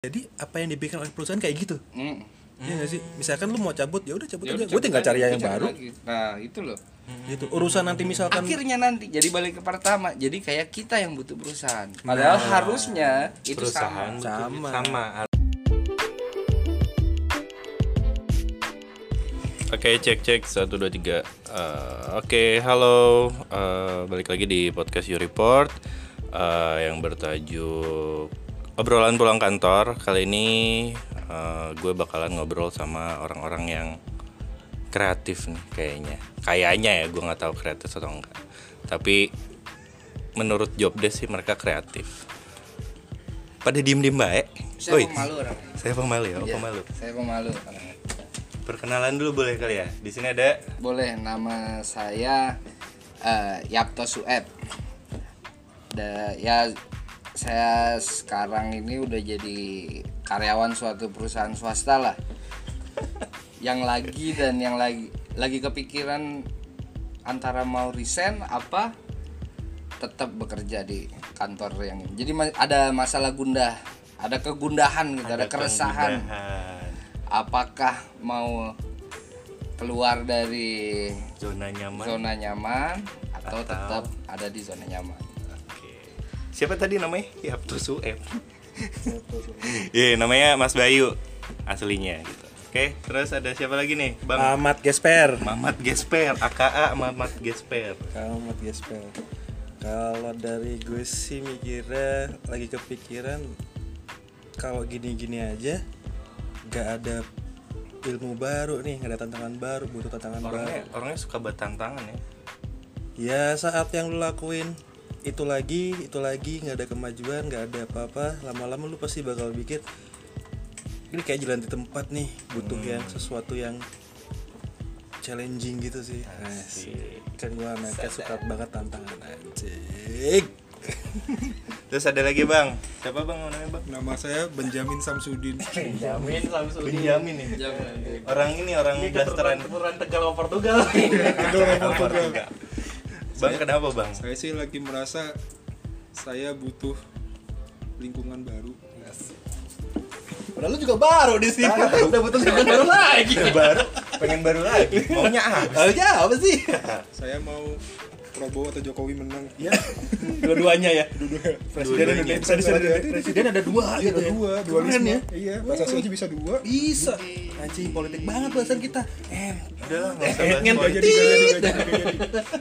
jadi apa yang dibikin oleh perusahaan kayak gitu Hmm. Iya gak sih misalkan lu mau cabut ya udah cabut Ya aja gue tinggal cari yang cari baru lagi. Nah, itu loh. gitu urusan nanti misalkan Akhirnya nanti jadi balik ke pertama. Jadi kayak kita yang butuh perusahaan. Padahal harusnya itu perusahaan sama. Sama. sama Oke cek cek satu dua tiga. Eh, Oke halo Eh, balik lagi di podcast You Report eh, yang bertajuk obrolan pulang kantor. Kali ini eh, gue bakalan ngobrol sama orang-orang yang kreatif nih kayaknya. Kayaknya ya gue nggak tahu kreatif atau enggak. Tapi menurut job desk sih mereka kreatif. Pada diem diem baik. Saya Oi, pemalu orang. saya pemalu ya, oh, Iya, pemalu. Saya pemalu. orangnya. Perkenalan dulu boleh kali ya. Di sini ada Boleh nama saya eh, Yapto Sueb. Da, ya saya sekarang ini udah jadi karyawan suatu perusahaan swasta lah. yang lagi dan yang lagi lagi kepikiran antara mau resign apa tetap bekerja di kantor yang jadi ada masalah gundah ada kegundahan gitu ada, keresahan kemudahan. apakah mau keluar dari zona nyaman. zona nyaman atau, Atau- tetap ada di zona nyaman. Siapa tadi namanya? Yapto Sueb. Iya, namanya Mas Bayu aslinya gitu. Oke, terus ada siapa lagi nih? Bang Ahmad Gesper Mamat Gesper, AKA Mamat Gesper. Ahmad Gesper kalau dari gue sih mikirnya lagi kepikiran kalau gini-gini aja nggak ada ilmu baru nih nggak ada tantangan baru butuh tantangan Orangnya baru orangnya suka buat tantangan ya. ya saat yang lu lakuin itu lagi itu lagi nggak ada kemajuan nggak ada apa-apa lama-lama lu pasti bakal bikin ini kayak jalan di tempat nih butuh yang sesuatu yang challenging gitu sih Asik. kan gua anaknya suka banget tantangan anjing Terus ada lagi Bang. Siapa Bang namanya Bang? Nama saya Benjamin Samsudin. Benjamin langsung Benjamin nih. Orang ini orang blasteran Tegal sama Portugal Portugal. Bang kenapa Bang? Saya sih lagi merasa saya butuh lingkungan baru. Padahal lu juga baru di sini udah butuh lingkungan baru lagi baru pengen baru lagi. Maunya apa? Harusnya apa sih? Saya mau Prabowo atau Jokowi menang. ya dua-duanya ya presiden Dua-duanya. Indonesia presiden, presiden ada dua Iya, gitu ada dua, Keren dualisme. ya Iya, bahasa aja bisa dua. bisa anjing politik banget bahasan kita eh Udah nggak usah jadi.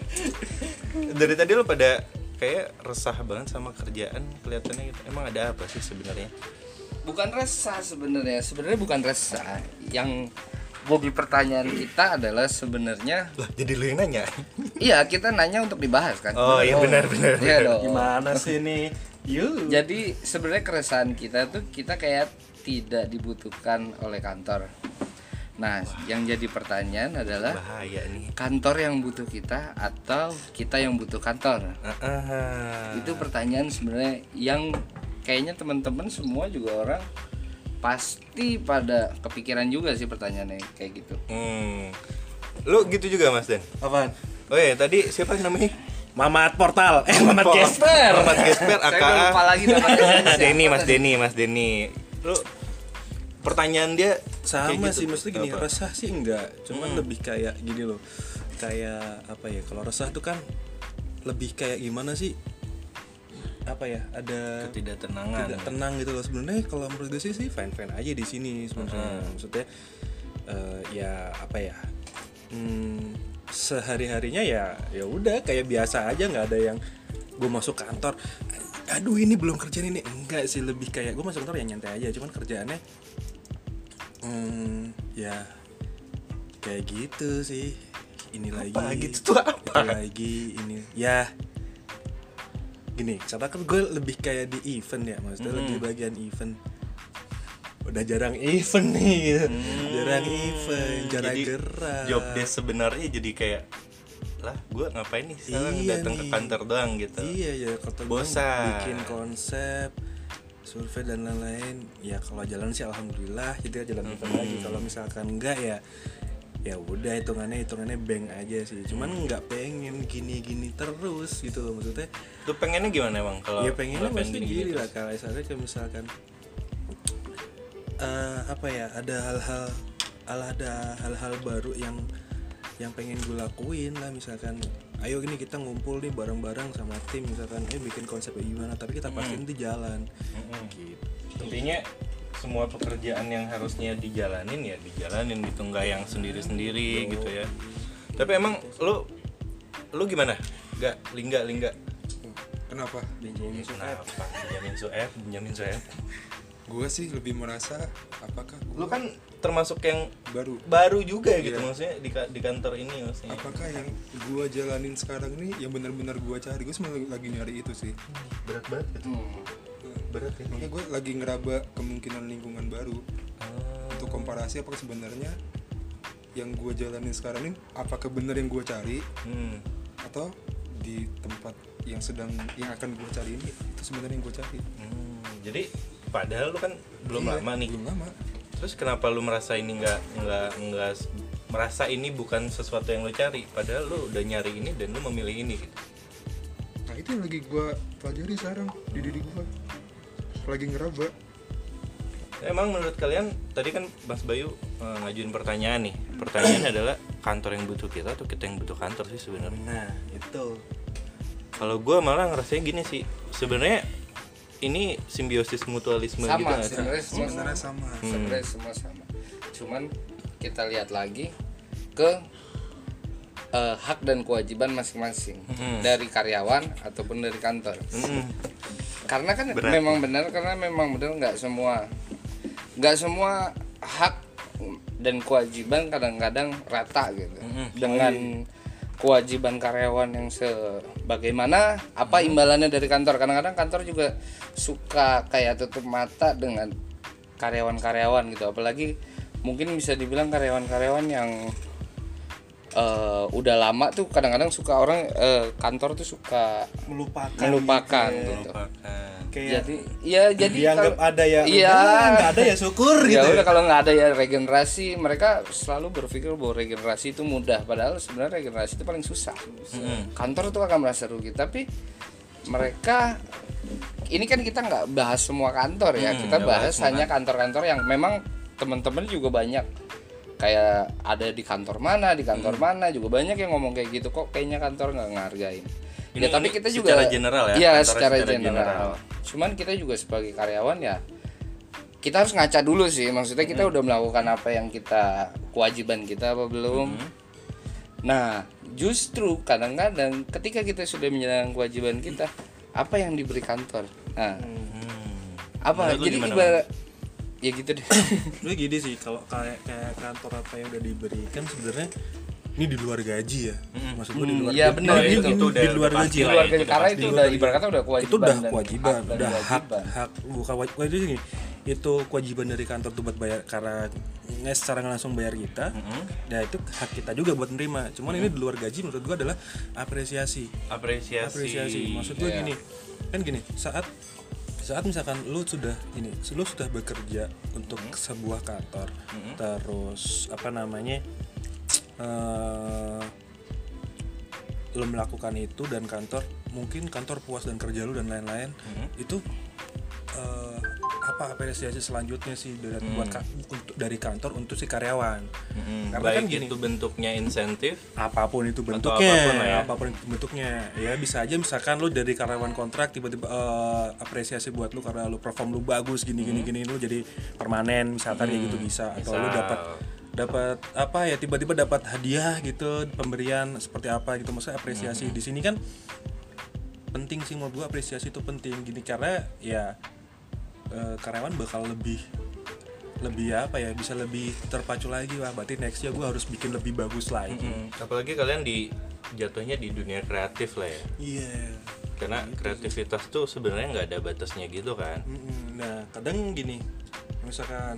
Dari tadi lo pada kayak resah banget sama kerjaan kelihatannya gitu. Emang ada apa sih sebenarnya? bukan resah sebenarnya sebenarnya bukan resah yang jadi pertanyaan kita adalah sebenarnya Lah, jadi lo yang nanya. iya kita nanya untuk dibahas kan Oh, iya benar benar. Iya dong. gimana sih nih yuk Jadi sebenarnya keresahan kita tuh kita kayak tidak dibutuhkan oleh kantor. Nah, yang jadi pertanyaan adalah Bahaya nih. kantor yang butuh kita atau kita yang butuh kantor. Ah. Itu pertanyaan sebenarnya yang kayaknya teman-teman semua juga orang pasti pada kepikiran juga sih pertanyaannya kayak gitu. Hmm. Lu gitu juga Mas Den? apaan Oh iya, tadi siapa namanya? Mamat Portal eh Mamat Gesper Mamat Gesper Saya AKA lupa lagi namanya. Mas Denny, Mas Denny, Mas Denny. Lu pertanyaan dia sama kayak sih gitu. mesti gini Apa? resah sih enggak cuman lebih kayak gini loh kayak apa ya kalau resah tuh kan lebih kayak gimana sih apa ya ada ketidaktenangan. tidak tenang gitu loh. Sebenarnya kalau menurut gue sih sih fine fine aja di sini sebenarnya. Maksudnya eh, ya apa ya hmm, sehari harinya ya ya udah kayak biasa aja nggak ada yang gue masuk kantor aduh ini belum kerjaan ini enggak sih lebih kayak gue masuk kantor ya nyantai aja cuman kerjaannya hmm, ya kayak gitu sih. Ini lagi Apa gitu tuh? Apa? itu lagi ini ya gini karena kan gue lebih kayak di event ya maksudnya lebih bagian event. Udah jarang event nih gitu. jarang event jarang Jadi, gerak. Job desk sebenarnya jadi kayak lah gue ngapain nih sekarang Iya datang ke kantor doang gitu. iya ya gue Bosan. bikin konsep survei dan lain-lain. Ya kalau jalan sih alhamdulillah jadi jalan event lagi. Kalau misalkan enggak ya ya udah hitungannya hitungannya bank aja sih. Cuman nggak pengen gini-gini terus gitu loh maksudnya. Lu pengennya gimana emang kalau ya pengennya kalau pasti gini gitu? lah kalau misalnya kayak misalkan eh, apa ya ada hal-hal ada hal-hal baru yang yang pengen gue lakuin lah misalkan ayo gini kita ngumpul nih bareng-bareng sama tim misalkan eh bikin konsepnya gimana? Tapi kita pastiin di jalan. Gitu. Intinya semua pekerjaan yang harusnya dijalanin ya dijalanin gitu nggak yang sendiri-sendiri gitu ya. Tapi emang lu lu gimana? Nggak lingga lingga? Kenapa? Benjamin kenapa? Benjamin Sueb Benjamin Sueb. Gue sih lebih merasa apakah lu gua kan termasuk yang baru. baru juga gitu Iya. maksudnya di, di kantor ini maksudnya. Apakah yang gua jalanin sekarang ini yang benar-benar gua cari? Gue sebenarnya lagi nyari itu sih. Berat banget. Gitu Hmm. Berat ya. Makanya gue lagi ngeraba kemungkinan lingkungan baru. Untuk komparasi apakah sebenarnya yang gue jalanin sekarang ini apakah benar yang gue cari? Hmm. atau di tempat yang sedang yang akan gue cari ini itu sebenarnya yang gue cari. Hmm, jadi padahal lu kan belum Iya, lama nih. belum lama. Terus kenapa lu merasa ini nggak nggak nggak merasa ini bukan sesuatu yang lu cari? Padahal lu udah nyari ini dan lu memilih ini gitu. Nah itu yang lagi gue pelajari sekarang di diri gue lagi ngeraba. Emang menurut kalian tadi kan Mas Bayu eh, ngajuin pertanyaan nih. Pertanyaan adalah kantor yang butuh kita atau kita yang butuh kantor sih sebenarnya? Nah itu. Kalau gua malah ngerasanya gini sih. Sebenarnya ini simbiosis mutualisme gitu sama sih? sebenarnya semua sebenarnya sama. Sebenarnya semua sama. Cuman kita lihat lagi ke eh, hak dan kewajiban masing-masing. Hmm. dari karyawan ataupun dari kantor. Mm-mm. Karena kan Berat. memang benar karena memang benar nggak semua nggak semua hak dan kewajiban kadang-kadang rata gitu Mm-mm. dengan kewajiban karyawan yang sebagaimana apa imbalannya dari kantor kadang-kadang kantor juga suka kayak tutup mata dengan karyawan-karyawan gitu apalagi mungkin bisa dibilang karyawan-karyawan yang eh, udah lama tuh kadang-kadang suka orang eh, kantor tuh suka melupakan melupakan gitu. gitu. Melupakan. kayak Jadi ya jadi dianggap kalau- ada ya Iya. udah, nggak ada ya syukur ya gitu udah kalau nggak ada ya regenerasi mereka selalu berpikir bahwa regenerasi itu mudah padahal sebenarnya regenerasi itu paling susah kantor itu akan merasa rugi tapi mereka ini kan kita nggak bahas semua kantor ya Hmm, kita bahas hanya kantor-kantor yang memang teman-teman juga banyak kayak ada di kantor mana di kantor Hmm. mana juga banyak yang ngomong kayak gitu kok kayaknya kantor nggak ngargain Ini- ya tapi kita juga secara general ya, kantornya secara, secara general. general. cuman kita juga sebagai karyawan ya kita harus ngaca dulu sih maksudnya kita Hmm. udah melakukan apa yang kita kewajiban kita apa belum Hmm. nah justru kadang-kadang ketika kita sudah menjalankan kewajiban kita apa yang diberi kantor nah Hmm. apa Menurut jadi ibarat ya gitu deh. Lu gini sih kalau kayak kayak kantor apa yang udah diberikan sebenarnya ini di luar gaji ya. Maksud gue di luar iya gaji. benar Ini- itu. Itu di luar gaji. lah luar itu gaji. karena itu udah luar ibarat kata udah kewajiban itu udah kewajiban dan udah hak hak bukan wajib itu gini. Itu kewajiban dari kantor tuh buat bayar karena nggak secara langsung bayar kita nah itu hak kita juga buat nerima. Cuman ini di luar gaji menurut gua adalah apresiasi. Apresiasi. Apresiasi. Maksud gue Iya. gini kan gini saat saat misalkan lu sudah ini lu sudah bekerja untuk sebuah kantor terus apa namanya eh lu melakukan itu dan kantor mungkin kantor puas dan kerja lu dan lain-lain itu eh, apa apresiasi selanjutnya sih dari buat ka- untuk dari kantor untuk si karyawan Mm-mm. Karena baik kan gini. itu bentuknya insentif apa pun itu bentuknya apa pun ya. apa pun itu bentuknya ya bisa aja misalkan lu dari karyawan kontrak tiba-tiba eh, apresiasi buat lu karena lu perform lu bagus gini gini gini lu jadi permanen misalkan kayak gitu bisa atau lu bisa. dapat dapat apa ya tiba-tiba dapat hadiah gitu pemberian seperti apa gitu maksudnya apresiasi di sini kan penting sih menurut gua apresiasi itu penting gini karena ya eh, karyawan bakal lebih lebih apa ya bisa lebih terpacu lagi wah berarti next year gua harus bikin lebih bagus lagi Mm, apalagi kalian di jatuhnya di dunia kreatif lah ya Iya. karena kreativitas tuh sebenarnya nggak ada batasnya gitu kan Mm-mm. Nah, kadang gini, misalkan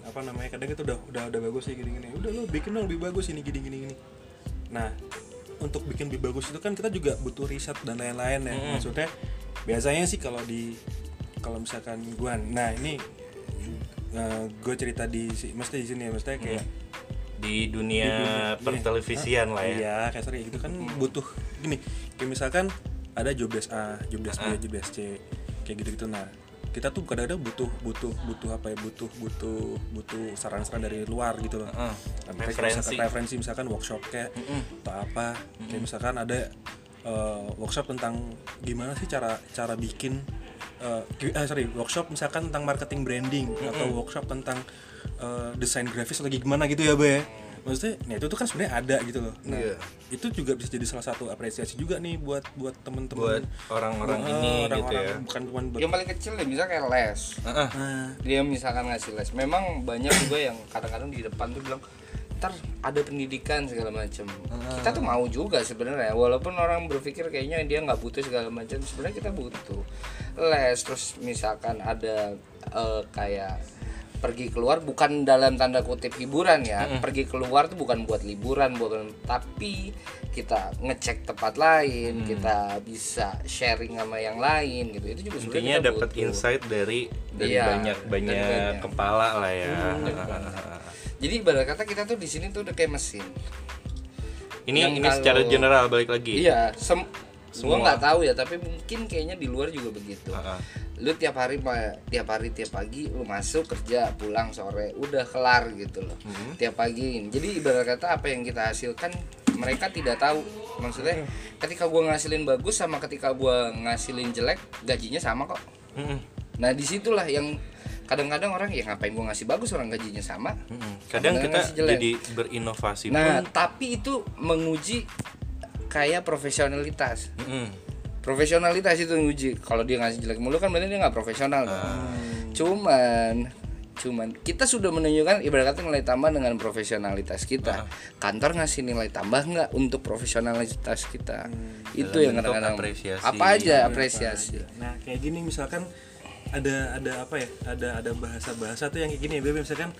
apa namanya, kadang itu udah udah udah bagus sih gini-gini. Udah lo bikin dong lebih bagus ini gini-gini gini. Nah, untuk bikin lebih bagus itu kan kita juga butuh riset dan lain-lain ya. Maksudnya biasanya sih kalau di kalau misalkan gua, nah ini gue cerita di mesti di sini ya, mesti kayak di dunia, dunia- pertelevisian lah ya Iya, kayak sering gitu kan butuh gini. Kayak misalkan ada job desk A, job desk B, job desk C, kayak gitu-gitu. Nah, kita tuh kadang-kadang butuh butuh butuh apa ya butuh butuh butuh saran-saran dari luar gitu loh. Kayak Referensi. misalkan referensi misalkan workshop kayak atau apa. Kayak misalkan ada eh, workshop tentang gimana sih cara cara bikin gi- ah, sorry workshop misalkan tentang marketing branding atau workshop tentang eh, desain grafis lagi gimana gitu ya be maksudnya nah itu tuh kan sebenarnya ada gitu loh. Nah Iya. itu juga bisa jadi salah satu apresiasi juga nih buat buat temen-temen. Buat orang-orang ini gitu orang-orang ya. bukan cuma buat yang paling kecil ya misalnya kayak les. Heeh. Nah, dia misalkan ngasih les. Memang banyak juga yang kadang-kadang di depan tuh bilang ntar ada pendidikan segala macam kita tuh mau juga sebenarnya. Walaupun orang berpikir kayaknya dia nggak butuh segala macam sebenarnya kita butuh les. Terus misalkan ada eh, kayak pergi keluar bukan dalam tanda kutip hiburan ya. Pergi keluar tuh bukan buat liburan bukan tapi kita ngecek tempat lain kita bisa sharing sama yang lain gitu. Itu juga sebenarnya intinya dapat insight dari dari Iya, banyak dari banyak banyak. kepala lah ya. Jadi ibarat kata kita tuh di sini tuh udah kayak mesin. Ini Yang ini secara kalau- general balik lagi. Iya, sem Semua. gua nggak tahu ya, tapi mungkin kayaknya di luar juga begitu. Heeh. Lu tiap hari tiap hari tiap pagi lu masuk kerja, pulang sore, udah kelar gitu loh. Hmm. Tiap pagi. Jadi ibarat kata apa yang kita hasilkan mereka tidak tahu. Maksudnya ketika gua ngasilin bagus sama ketika gua ngasilin jelek, gajinya sama kok. Mm-mm. Nah, di situlah yang kadang-kadang orang ya ngapain gua ngasih bagus orang gajinya sama. Mm-mm. kadang Kadang kita jadi berinovasi Nah, pun tapi itu menguji kayak profesionalitas. Mm-mm. profesionalitas itu nguji. Kalau dia ngasih jelek mulu kan berarti dia nggak profesional dong. cuman cuman kita sudah menunjukkan ibarat kata nilai tambah dengan profesionalitas kita. Kantor ngasih nilai tambah nggak untuk profesionalitas kita? Itu Dalam yang kadang-kadang apresiasi. apa aja apresiasi? Nah kayak gini misalkan ada ada apa ya? Ada ada bahasa bahasa tuh yang kayak gini ya bebe misalkan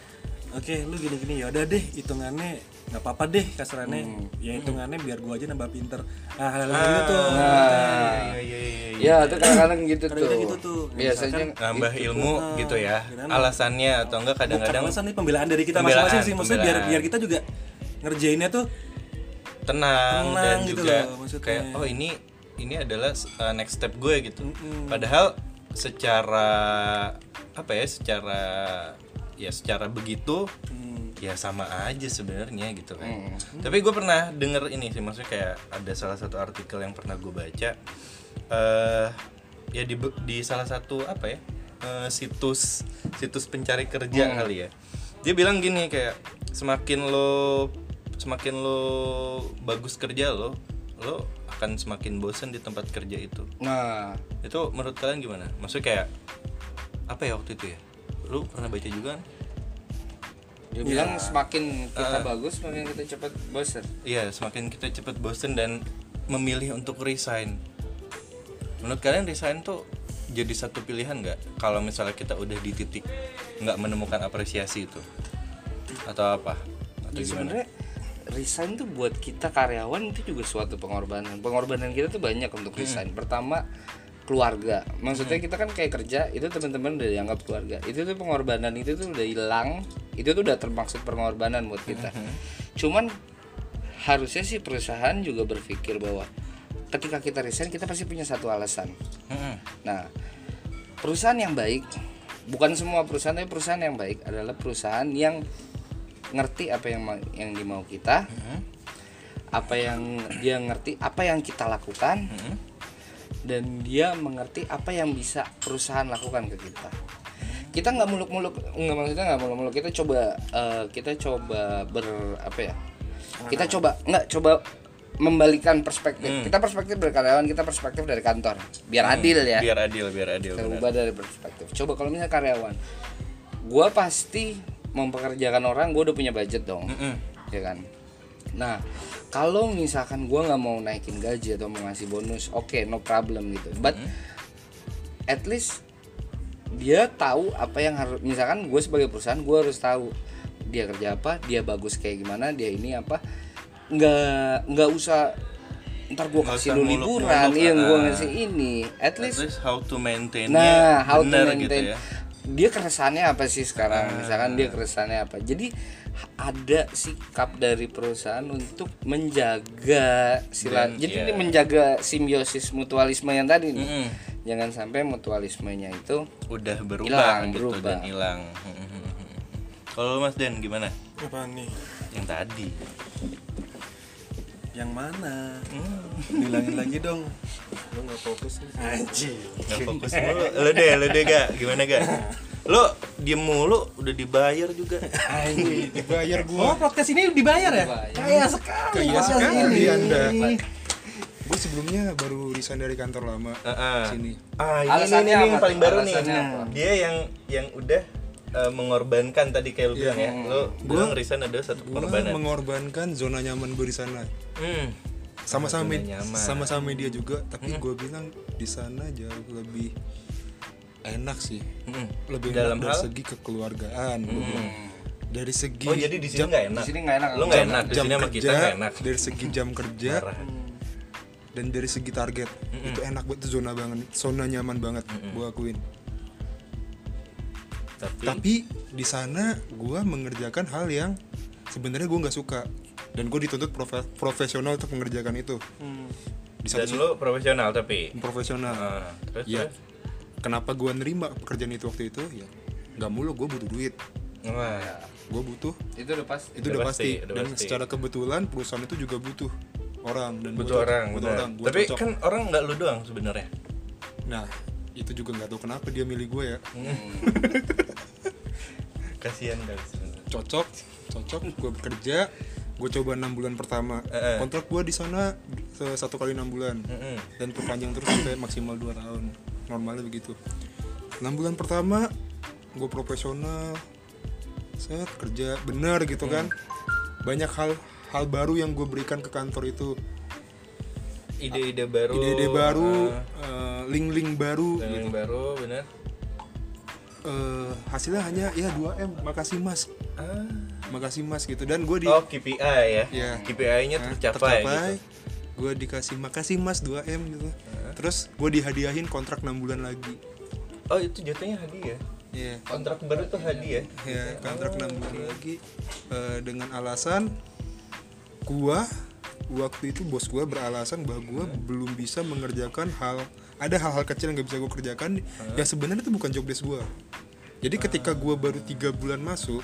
oke lu gini gini ya udah deh hitungannya nggak apa-apa deh kasarannya Hmm. ya hitungannya biar gua aja nambah pinter nah hal-hal kayak gitu tuh Iya, iya, iya, iya. ya itu kadang-kadang gitu tuh Kadang-kadang gitu tuh. biasanya nambah ilmu gitu ya gimana? alasannya atau enggak kadang-kadang alasan nih pembelaan dari kita Pembelaan, masing-masing sih maksudnya biar pembelaan. biar kita juga ngerjainnya tuh tenang, Tenang dan gitu juga loh, maksudnya. kayak oh ini ini adalah uh, next step gue gitu padahal secara apa ya secara ya secara begitu hmm, ya sama aja sebenarnya gitu kan. Hmm. tapi gue pernah denger ini sih maksudnya kayak ada salah satu artikel yang pernah gue baca eh ya di di salah satu apa ya eh, situs situs pencari kerja kali ya. Dia bilang gini kayak semakin lo semakin lo bagus kerja lo lo akan semakin bosen di tempat kerja itu. Nah. Itu menurut kalian gimana? Maksudnya kayak apa ya waktu itu ya lu pernah baca juga kan? dia bilang semakin kita bagus semakin kita cepat bosan Iya, semakin kita cepet bosen dan memilih untuk resign. Menurut kalian resign tuh jadi satu pilihan nggak? Kalau misalnya kita udah di titik nggak menemukan apresiasi itu, atau apa? Atau Ya, gimana? sebenarnya resign tuh buat kita karyawan itu juga suatu pengorbanan. Pengorbanan kita tuh banyak untuk resign. Pertama keluarga. Maksudnya kita kan kayak kerja itu teman-teman udah dianggap keluarga. Itu tuh pengorbanan itu tuh udah hilang. Itu tuh udah termaksud pengorbanan buat kita. Cuman harusnya sih perusahaan juga berpikir bahwa ketika kita resign kita pasti punya satu alasan. Nah, perusahaan yang baik, bukan semua perusahaan tapi perusahaan yang baik adalah perusahaan yang ngerti apa yang yang dimau kita, apa yang dia ngerti apa yang kita lakukan, dan dia mengerti apa yang bisa perusahaan lakukan ke kita. Kita nggak muluk-muluk, nggak maksudnya nggak muluk-muluk. Kita coba, eh, kita coba ber apa ya? Kita coba nggak coba membalikan perspektif. Kita perspektif dari karyawan, kita perspektif dari kantor. Biar adil ya Biar adil, biar adil. kita benar. ubah dari perspektif coba kalau misalnya karyawan gua pasti mempekerjakan orang gua udah punya budget dong Mm-mm. ya kan nah kalau misalkan gua nggak mau naikin gaji atau mau ngasih bonus oke no problem gitu. But at least dia tahu apa yang harus misalkan gue sebagai perusahaan gue harus tahu dia kerja apa dia bagus kayak gimana dia ini apa. Nggak nggak usah ntar gue kasih lu liburan iya gue ngasih ini. At At least least how to maintain Nah, how to bener maintain. gitu ya. Dia keresahannya apa sih Ah. sekarang? Misalkan dia keresahannya apa? Jadi ada sikap dari perusahaan untuk menjaga sila. Dan, jadi iya. ini menjaga simbiosis mutualisme yang tadi nih. Jangan sampai mutualismenya itu udah berubah Hilang, gitu berubah. dan hilang kalau Mas Den gimana apa nih yang tadi yang mana? Bilangin lagi dong. Lu nggak fokus nih anjing. Nggak fokus mulu. Lu deh lu deh gak. Gimana gak? Lu diem mulu udah dibayar juga. Anjing. Dibayar oh gua podcast ini dibayar ya? Dibayar. kaya sekali Kaya podcast sekali ini. Anda. gue sebelumnya baru resign dari kantor lama. Heeh. sini. Ah ini nih, nih, yang paling baru nih. Dia yang yang udah eh, mengorbankan tadi kayak lu bilang ya. Lu bilang resign ada satu gue pengorbanan mengorbankan zona nyaman gue di sana. Hmm. sama-sama sama-sama dia juga tapi gue bilang di sana jauh lebih enak sih. Mm-mm. lebih Dalam enak dari hal? segi kekeluargaan bilang. dari segi oh jadi di sini nggak enak? Di sini nggak enak. Lu nggak jam, enak? Di jam sini sama kerja kita nggak enak? dari segi jam kerja Parah. dan dari segi target. Itu enak buat itu zona banget zona nyaman banget gue akuin tapi, tapi di sana gue mengerjakan hal yang sebenarnya gue nggak suka. Dan gue dituntut profe- profesional untuk mengerjakan itu. Di dan lu profesional tapi? Profesional. Ah, terus ya. terus? kenapa gue nerima pekerjaan itu waktu itu? Ya nggak mulu gue butuh duit. Wah, gue butuh. Itu udah pas itu Udah pasti, pasti, dan pasti. secara kebetulan perusahaan itu juga butuh orang. Dan butuh orang, butuh orang. Gua Tapi cocok. kan orang nggak lu doang sebenarnya. nah itu juga nggak tahu kenapa dia milih gue ya. Kasihan kali cocok cocok. Gue bekerja gue coba enam bulan pertama. Eh, eh. kontrak gue di sana satu kali enam bulan. Mm-mm. dan perpanjang terus sampai maksimal 2 tahun. Normalnya begitu. Enam bulan pertama gue profesional. Saya kerja. Benar gitu kan? Banyak hal hal baru yang gue berikan ke kantor itu. Ide-ide baru. ide-ide baru ah, eh, link-link baru yang gitu. baru, benar. Eh, hasilnya hanya ya 2 m makasih mas Ah. makasih mas gitu dan gue di Oh, KPI ya. Iya. KPI-nya Nah, tercapai, gitu. gue dikasih makasih mas 2 m gitu terus gue dihadiahin kontrak 6 bulan lagi Oh, itu jatuhnya hadiah. Iya Kontrak baru tuh hadiah. ya kontrak 6 bulan lagi Eh, dengan alasan gua waktu itu bos gua beralasan bahwa gua belum bisa mengerjakan hal ada hal-hal kecil yang gak bisa gue kerjakan yang sebenarnya itu bukan job desk gua. Jadi ketika gua baru tiga bulan masuk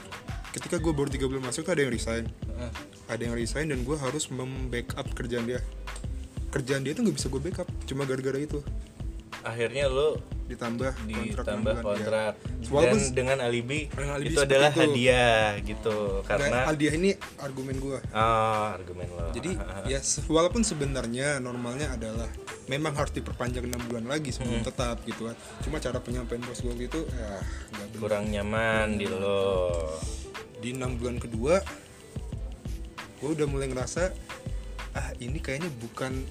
ketika gua baru tiga bulan masuk tuh ada yang resign. Ada yang resign dan gua harus membackup kerjaan dia. Kerjaan dia tuh nggak bisa gue backup cuma gara-gara itu Akhirnya lu ditambah kontrak ditambah bulan, ya. kontrak Walaupun- dan dengan alibi, Dengan alibi itu adalah itu. hadiah gitu Dan karena hadiah ini argumen gua oh argumen lo Jadi ya walaupun sebenarnya normalnya adalah memang harus diperpanjang enam bulan lagi sebelum Hmm. tetap gitu kan. Cuma cara penyampaian bos gue gitu ya benar. kurang nyaman di lo Di enam bulan kedua gue udah mulai ngerasa ah ini kayaknya bukan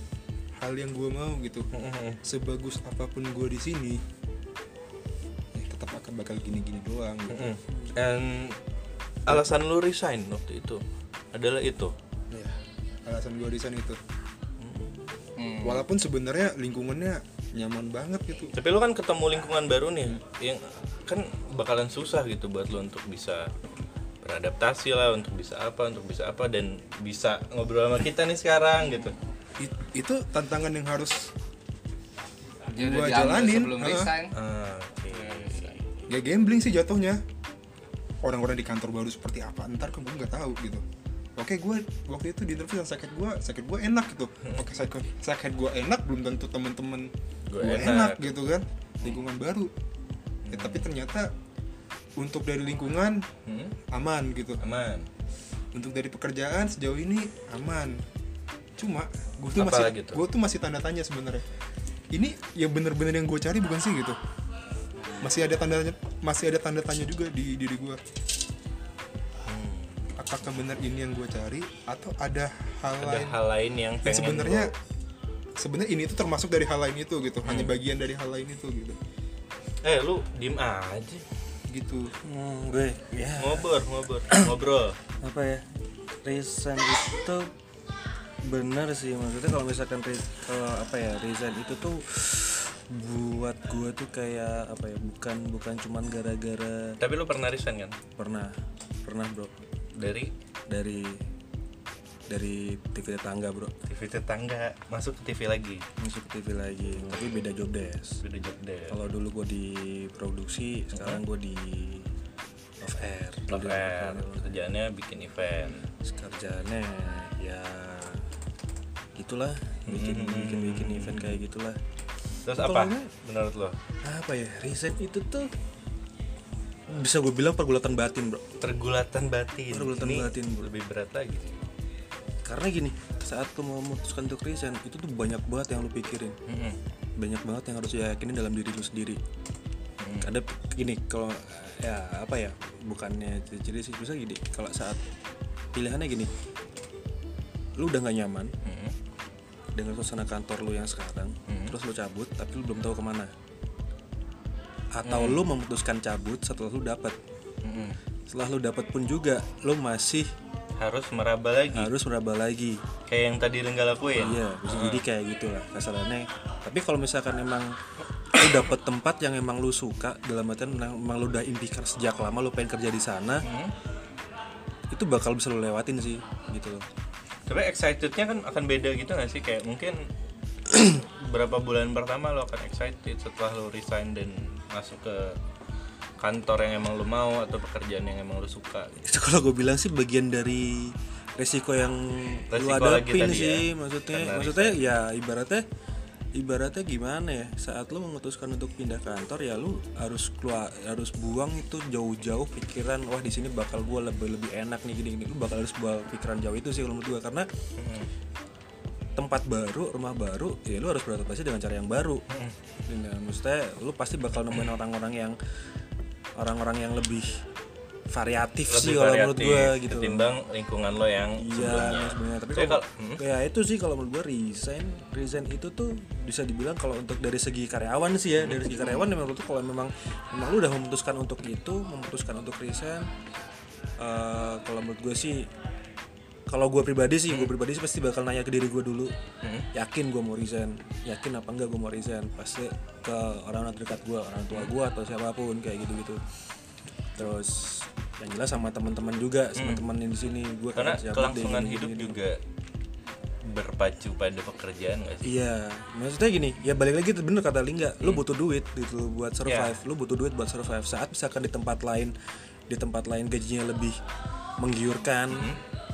hal yang gue mau gitu. Sebagus apa pun gue di sini ya tetap akan bakal gini-gini doang gitu. Dan alasan lu resign waktu itu adalah itu Ya, alasan gue sana itu. Hmm. Walaupun sebenarnya lingkungannya nyaman banget gitu. tapi lu kan ketemu lingkungan baru nih yang kan bakalan susah gitu buat lu untuk bisa beradaptasi lah untuk bisa apa untuk bisa apa dan bisa ngobrol sama kita nih sekarang gitu It- itu tantangan yang harus Dia gua jalanin, resign. Ah, oke. Ya gambling sih jatuhnya. Orang-orang di kantor baru seperti apa ntar kan gue nggak tahu gitu. Oke gue waktu itu di interview yang sakit gue sakit gue enak gitu. Oke sakit sakit gue enak belum tentu temen-temen gue enak. enak. gitu kan. Lingkungan baru. Ya, tapi ternyata untuk dari lingkungan Hmm? aman gitu. Aman. Untuk dari pekerjaan sejauh ini aman cuma gue tuh masih lagi tuh? gue tuh masih tanda tanya sebenarnya. Ini yang bener-bener yang gue cari bukan sih gitu. Masih ada tanda masih ada tanda tanya juga di diri gue apakah benar ini yang gue cari atau ada hal ada lain hal lain yang yang pengen sebenarnya sebenarnya ini tuh termasuk dari hal lain itu gitu. Hanya Hmm. bagian dari hal lain itu gitu. Eh lu diem aja. Gitu. Hmm, gue ya. Ngobrol ngobrol ngobrol. Apa ya? Resign itu benar sih maksudnya kalau misalkan kalau apa ya resign itu tuh buat gue tuh kayak apa ya bukan bukan cuman gara-gara tapi lu pernah resign kan? Pernah pernah bro. Dari? Dari dari TV tetangga bro. TV tetangga masuk ke TV lagi? Masuk ke TV lagi tapi beda job desk. Beda job deh kalau dulu gue di produksi sekarang gue di off air. Off air kerjaannya bikin event. Kerjaannya ya gitulah bikin bikin bikin event kayak gitulah. Terus apa menurut lo? Apa ya resign itu tuh bisa gue bilang pergulatan batin bro. Pergulatan batin. Pergulatan Ini batin, bro. lebih berat lagi karena gini saat lo mau memutuskan untuk resign itu tuh banyak banget yang lo pikirin. Mm-mm. banyak banget yang harus yakinin dalam diri lo sendiri. Ada gini kalau ya apa ya bukannya jadi sih bisa gini kalau saat pilihannya gini lu udah nggak nyaman Mm-mm. Dengan suasana kantor lu yang sekarang terus lu cabut tapi lu belum tahu ke mana. Atau lu memutuskan cabut setelah lu dapat Mm-mm. setelah lu dapat pun juga lu masih harus meraba lagi. Harus meraba lagi. Kayak yang tadi Rengga lakuin? Iya bisa jadi kayak gitulah kasarannya. Tapi kalau misalkan emang lu dapet tempat yang emang lu suka dalam artian emang emang lu udah impikan sejak lama lu pengen kerja di sana Hmm. itu bakal bisa lu lewatin sih gitu loh tapi excitednya kan akan beda gitu gak sih? Kayak mungkin berapa bulan pertama lo akan excited setelah lo resign dan masuk ke kantor yang emang lo mau atau pekerjaan yang emang lo suka gitu. itu kalau gue bilang sih bagian dari resiko yang Resiko lagi hadapin tadi sih ya, maksudnya karena maksudnya ya ibaratnya ibaratnya gimana ya saat lu memutuskan untuk pindah kantor ya lu harus keluar harus buang itu jauh-jauh pikiran wah di sini bakal gue lebih lebih enak nih gini gini. Lu bakal harus buang pikiran jauh itu sih kalau menurut gue karena tempat baru rumah baru ya lu harus beradaptasi dengan cara yang baru. Dan, maksudnya lu pasti bakal nemuin orang-orang yang orang-orang yang lebih variatif sih Lebih kalau menurut gue gitu. ketimbang lingkungan lo yang Iya, sebelumnya. sebenarnya tapi kalau hmm. ya itu sih kalau menurut gue resign, resign itu tuh bisa dibilang kalau untuk dari segi karyawan sih ya, dari segi karyawan ya menurut tuh kalau memang memang lu udah memutuskan untuk itu, memutuskan untuk resign, eh, kalau menurut gue sih kalau gue pribadi sih, gue pribadi sih pasti bakal nanya ke diri gue dulu, yakin gue mau resign, yakin apa enggak gue mau resign, pasti ke orang-orang terdekat gue, orang tua gue atau siapa pun kayak gitu-gitu. Terus yang jelas sama teman-teman juga, sama teman yang di sini. Gue karena kelangsungan hidup juga berpacu pada pekerjaan gak sih? Iya, maksudnya gini, ya balik lagi bener kata Lingga, lu butuh duit gitu buat survive, lu butuh duit buat survive. Saat misalkan di tempat lain, di tempat lain gajinya lebih menggiurkan,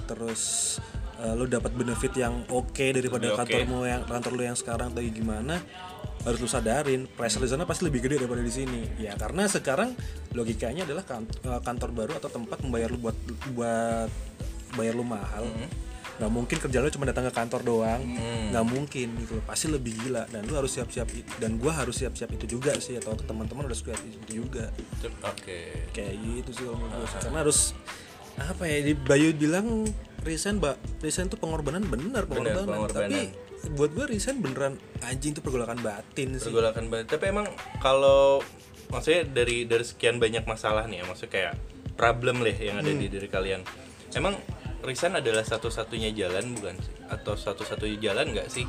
terus eh, lu dapat benefit yang oke daripada Lebih kantormu yang kantor lu yang sekarang atau gimana, harus lu sadarin. Pressure di sana pasti lebih gede daripada di sini. Ya karena sekarang logikanya adalah kan- eh, kantor baru atau tempat membayar lu buat buat bayar lu mahal. nggak mungkin kerja lu cuma datang ke kantor doang. Nggak mungkin gitu pasti lebih gila. Dan lu harus siap-siap itu dan gua harus siap-siap itu juga sih atau teman-teman harus siap itu juga. Oke. Kayak gitu sih kalau menurut gua sih. karena harus apa ya di Bayu bilang resign mbak. Resign tuh pengorbanan bener pengorbanan, pengorbanan. tapi buat gua resign beneran anjing tuh pergolakan batin sih. Pergolakan banget tapi emang kalau maksudnya dari dari sekian banyak masalah nih ya maksudnya kayak problem lah yang ada di Hmm. diri kalian. Emang resign adalah satu-satunya jalan bukan sih? Atau satu-satunya jalan nggak sih?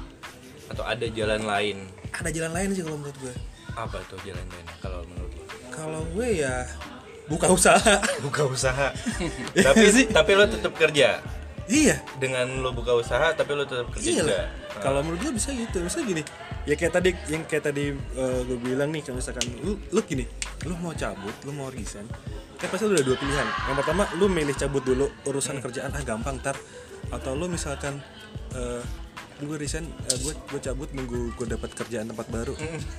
Atau ada jalan lain? Ada jalan lain sih kalau menurut gue apa tuh jalan lain kalau menurut lo kalau gue ya buka usaha. Buka usaha. Iya tapi sih. tapi lo tetap kerja iya. Dengan lo buka usaha tapi lo tetap kerja iya juga. Kalau menurut gue bisa gitu. Misalnya gini ya kayak tadi yang kayak tadi eh, gue bilang nih kalau misalkan lu lu gini lu mau cabut lu mau resign kan pasti lu ada dua pilihan. Yang pertama lu milih cabut dulu urusan kerjaan ah gampang ntar atau lu misalkan eh gue resign eh, gue gue cabut nunggu gue dapat kerjaan tempat baru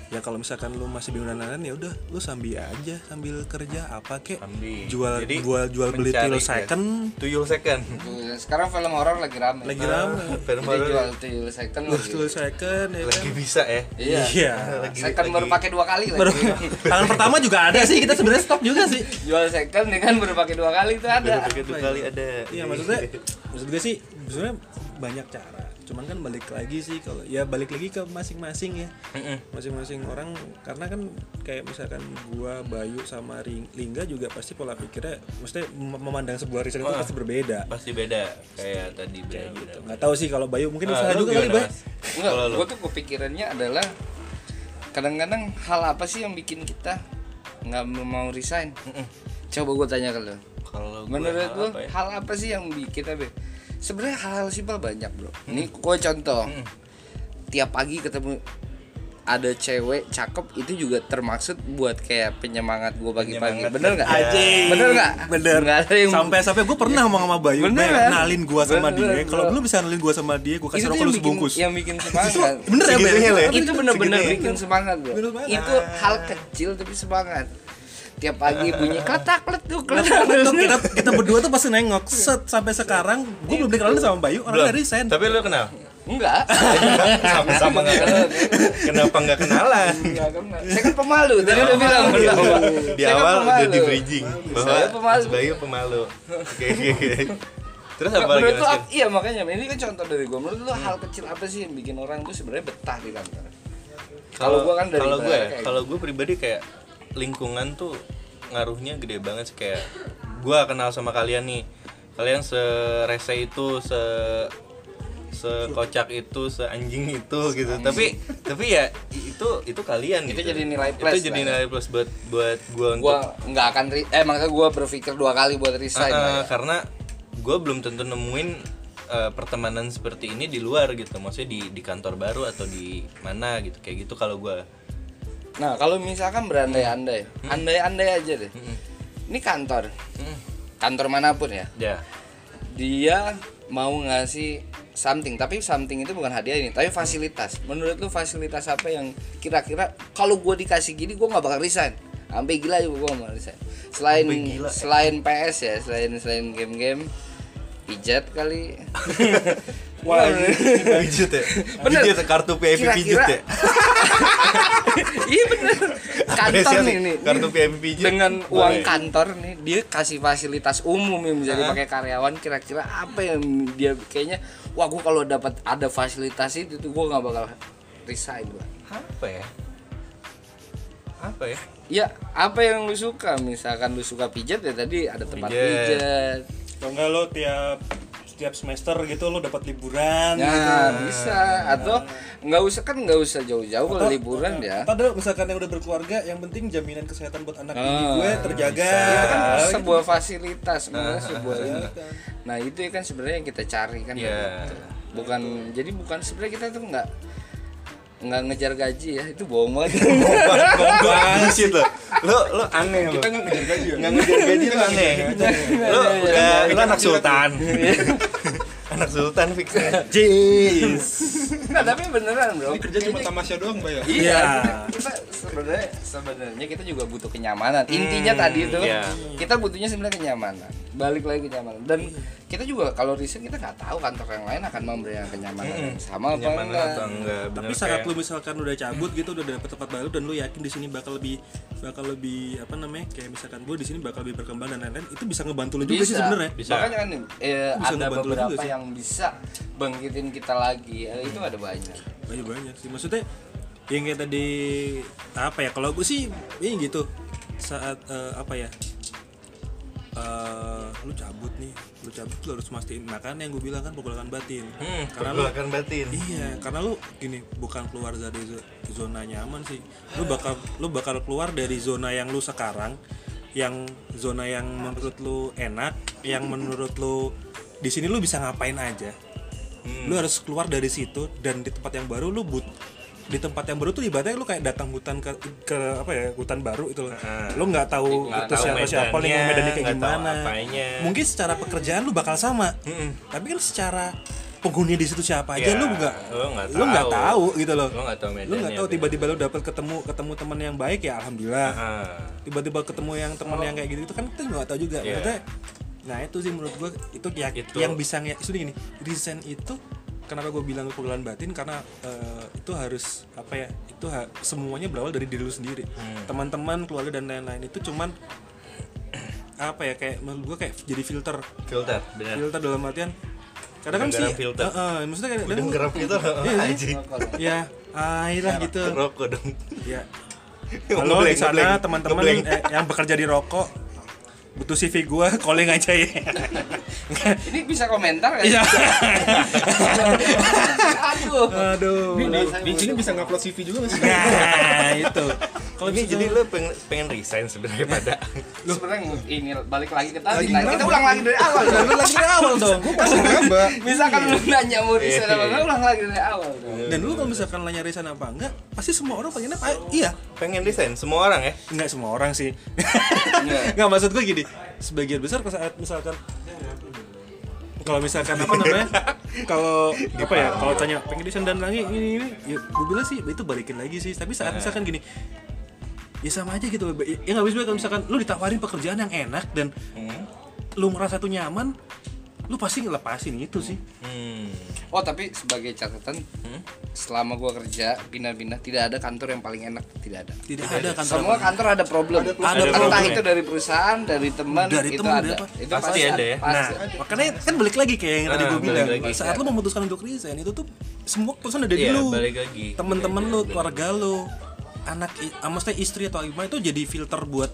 ya kalau misalkan lu masih bingung lain-lain ya udah lu sambil aja sambil kerja apa kek Sambil. jual Jadi, jual jual beli tuyul ya. second tuyul second Tuh, Sekarang film horor lagi rame. lagi rame film Dia horor jual tuyul second lagi. tuyul second ya kan lagi bisa ya Iya. Iya. Second baru pakai dua kali lagi. baru tangan pertama juga ada sih kita sebenarnya stok juga sih Jual second nih kan baru pakai dua kali itu ada. Baru dua kali ada iya maksudnya maksud gue sih sebenarnya banyak cara cuman kan balik lagi sih kalau ya balik lagi ke masing-masing ya masing-masing orang karena kan kayak misalkan gua Bayu sama Ring- Lingga juga pasti pola pikirnya maksudnya mem- memandang sebuah riset itu pasti berbeda pasti beda kayak tadi kayak gitu nggak tahu sih kalau Bayu mungkin Ah, usaha juga kali gimana, Bay? Enggak, gue tuh kepikirannya adalah kadang-kadang hal apa sih yang bikin kita nggak mau resign? Coba gue tanya ke lo. kalau Menurut hal lu apa ya? hal apa sih yang bikin kita be? Sebenarnya hal-hal simpel banyak bro ini gue contoh tiap pagi ketemu ada cewek cakep itu juga termaksud buat kayak penyemangat gue pagi-pagi bener nggak Anjing. bener nggak Bener. nggak ada yang sampai sampai gue pernah ngomong sama Bayu, Bener, Bay, kan? kenalin gua sama Bener, dia. Kalau lu bisa kenalin gua sama dia, gua kasih rokok lu bikin, sebungkus. yang bikin semangat Bener ya, Bay? ya? itu bener-bener bikin semangat bro Bener itu hal kecil tapi semangat tiap pagi bunyi kletak kletuk Tuh, kletak kita kita berdua tuh pasti nengok set sampai sekarang gue belum dikenalin sama Bayu Belum. orangnya resign Tapi lu kenal? enggak Sama-sama nggak kenal. Kenapa nggak kenalan? Enggak kenal. saya kan pemalu tadi udah bilang Di kan awal udah di bridging bahwa Saya pemalu. Bayu pemalu. Oke. Terus apa lagi? menurut lu iya makanya ini kan contoh dari gue menurut lu hal kecil apa sih yang bikin orang tuh sebenarnya betah di kantor kalau gue kan dari kalau gue kayak kalau gue pribadi kayak lingkungan tuh ngaruhnya gede banget sih kayak gue kenal sama kalian nih kalian serese itu se sekocak itu seanjing itu gitu tapi tapi ya itu itu kalian Itu gitu. jadi nilai plus itu jadi ya. nilai plus buat buat gue untuk gue nggak akan eh makanya gue berpikir dua kali buat resign Uh, ya. karena gue belum tentu nemuin uh, pertemanan seperti ini di luar gitu maksudnya di di kantor baru atau di mana gitu kayak gitu kalau gue nah kalau misalkan berandai-andai Hmm. andai-andai aja deh ini kantor kantor mana pun ya ya dia mau ngasih something tapi something itu bukan hadiah ini tapi fasilitas menurut lu fasilitas apa yang kira-kira kalau gue dikasih gini gue nggak bakal resign sampai gila juga gue nggak bakal resign selain gila. selain PS ya selain selain game-game pijat kali Wah, pijit ya. Bener. Pijit ya, kartu VIP pijit Kira-kira- ya. Iya bener kantor Apresiasi. nih nih Kartu pijit. dengan Boleh. uang kantor nih dia kasih fasilitas umum yang bisa Hah? dipakai karyawan kira-kira apa yang dia kayaknya wah gua kalau dapat ada fasilitas itu tuh gua nggak bakal resign gua Apa ya? Apa ya? ya apa yang lu suka misalkan lu suka pijat ya tadi ada tempat Pijat. pijat Kalau enggak lo tiap setiap semester gitu lo dapat liburan nah gitu. bisa atau nggak usah kan nggak usah jauh-jauh kalau liburan ya Atau misalkan yang udah berkeluarga yang penting jaminan kesehatan buat anak ini Ah, gue terjaga. itu kan Ah, sebuah fasilitas namanya sebuah ini. nah itu kan sebenarnya yang kita cari kan Iya. gitu. bukan jadi bukan sebenarnya kita tuh nggak nggak ngejar gaji ya itu bohong banget Bullshit lo. Lo lo aneh lo. kita nggak ngejar gaji ya Nggak ngejar gaji lo aneh. Lo udah lo anak sultan. anak sultan fix. Jeez. nggak tapi beneran bro ini kerja cuma tamasya doang mbak ya Iya, Iya. kita sebenarnya sebenarnya kita juga butuh kenyamanan. Intinya tadi itu iya. kita butuhnya sebenarnya kenyamanan. Balik lagi kenyamanan. Dan kita juga kalau riset kita nggak tahu kantor yang lain akan memberikan kenyamanan yang sama apa Nyaman enggak. atau enggak? Bener Tapi saat kayak- lu misalkan udah cabut gitu udah dapet tempat baru dan lu yakin di sini bakal lebih bakal lebih apa namanya kayak misalkan gue di sini bakal lebih berkembang dan lain-lain itu bisa ngebantu lu juga sih sebenarnya. Bisa. Makanya kan eh, Bisa ada ngebantu lu beberapa juga sih. yang bisa bangkitin kita lagi. Eh, itu ada banyak. banyak banyak sih maksudnya yang kayak tadi apa ya kalau gue sih ini gitu. Saat eh, apa ya eh, lu cabut nih lu cabut lu harus mastiin. Makanya yang gue bilang kan pergolakan batin. Hmm, karena lu pergolakan batin. iya karena lu gini bukan keluar dari zo- zona nyaman sih. Lu bakal lu bakal keluar dari zona yang lu sekarang yang zona yang menurut lu enak yang menurut lu di sini lu bisa ngapain aja. Lu harus keluar dari situ dan di tempat yang baru lu but di tempat yang baru tuh ibaratnya lu kayak datang hutan ke, ke apa ya hutan baru itu loh. Lu nggak tahu itu tahu siapa siapa medannya, lingkungan medannya kayak gimana. mungkin secara pekerjaan lu bakal sama. Tapi kan secara penghuni di situ siapa aja Ya, lu nggak lu nggak tahu. tahu gitu loh. Lu nggak tahu lu nggak medannya, tahu bener. tiba-tiba lu dapat ketemu ketemu teman yang baik ya alhamdulillah. Ah. tiba-tiba ketemu yang teman yang kayak gitu itu kan kita nggak tahu juga. Iya. Maksudnya, nah itu sih menurut gua itu ya Itu- yang bisa itu gini resign itu kenapa gue bilang keguguran batin karena eh, itu harus apa ya itu ha- semuanya berawal dari diri lu sendiri Hmm. teman-teman keluarga dan lain-lain itu cuman apa ya kayak menurut gue kayak jadi filter Filter, benar. filter dalam artian kadang kan sih filter. eh, eh, maksudnya kadang Udang garam filter. Iya, Anjing. ya air lah gitu Rokok dong. ya halo di sana teman-teman eh, yang bekerja di rokok butuh CV gua calling aja ya Ini bisa komentar kan? Iya. Aduh. aduh di, di sini bisa ngupload CV juga sih nah itu Kalau ini jadi lu pengen, pengen resign sebenarnya pada Sebenarnya ini balik lagi ke tadi. Lagi Nah, kita ulang lagi dari awal. dong. Lu lagi dari awal dong. Kenapa? Misalkan lu nanya mau resign Iya. apa enggak, ulang lagi dari awal. dong. Dan lu kalau misalkan nanya resign apa enggak, pasti semua orang pengennya apa? Iya. pengen resign semua orang ya Enggak semua orang sih. Iya. Enggak maksud gue gini. Sebagian besar kalau saat misalkan kalau misalkan apa namanya kalau apa ya kalau tanya pengen desain dan lagi ini ini ya gue bilang sih itu balikin lagi sih tapi saat misalkan gini ya sama aja gitu ya nggak bisa kalau misalkan lu ditawarin pekerjaan yang enak dan lu merasa tuh nyaman lu pasti ngelepasin itu sih hmm. Oh tapi sebagai catatan, selama gua kerja pindah-pindah tidak ada kantor yang paling enak, tidak ada. tidak ada kantor Semua kantor ada problem. Ada Entah problem. itu dari perusahaan, dari teman, Dari itu teman, ada. dari apa? Itu Pasti ada ya. Nah, Pasti. makanya kan balik lagi kayak yang tadi Ah, gue balik bilang. lagi. Saat lu memutuskan untuk resign itu tuh semua keputusan ada di Iya, lu. Temen-temen lu, keluarga lu, anak, ah, maksudnya istri atau gimana itu jadi filter buat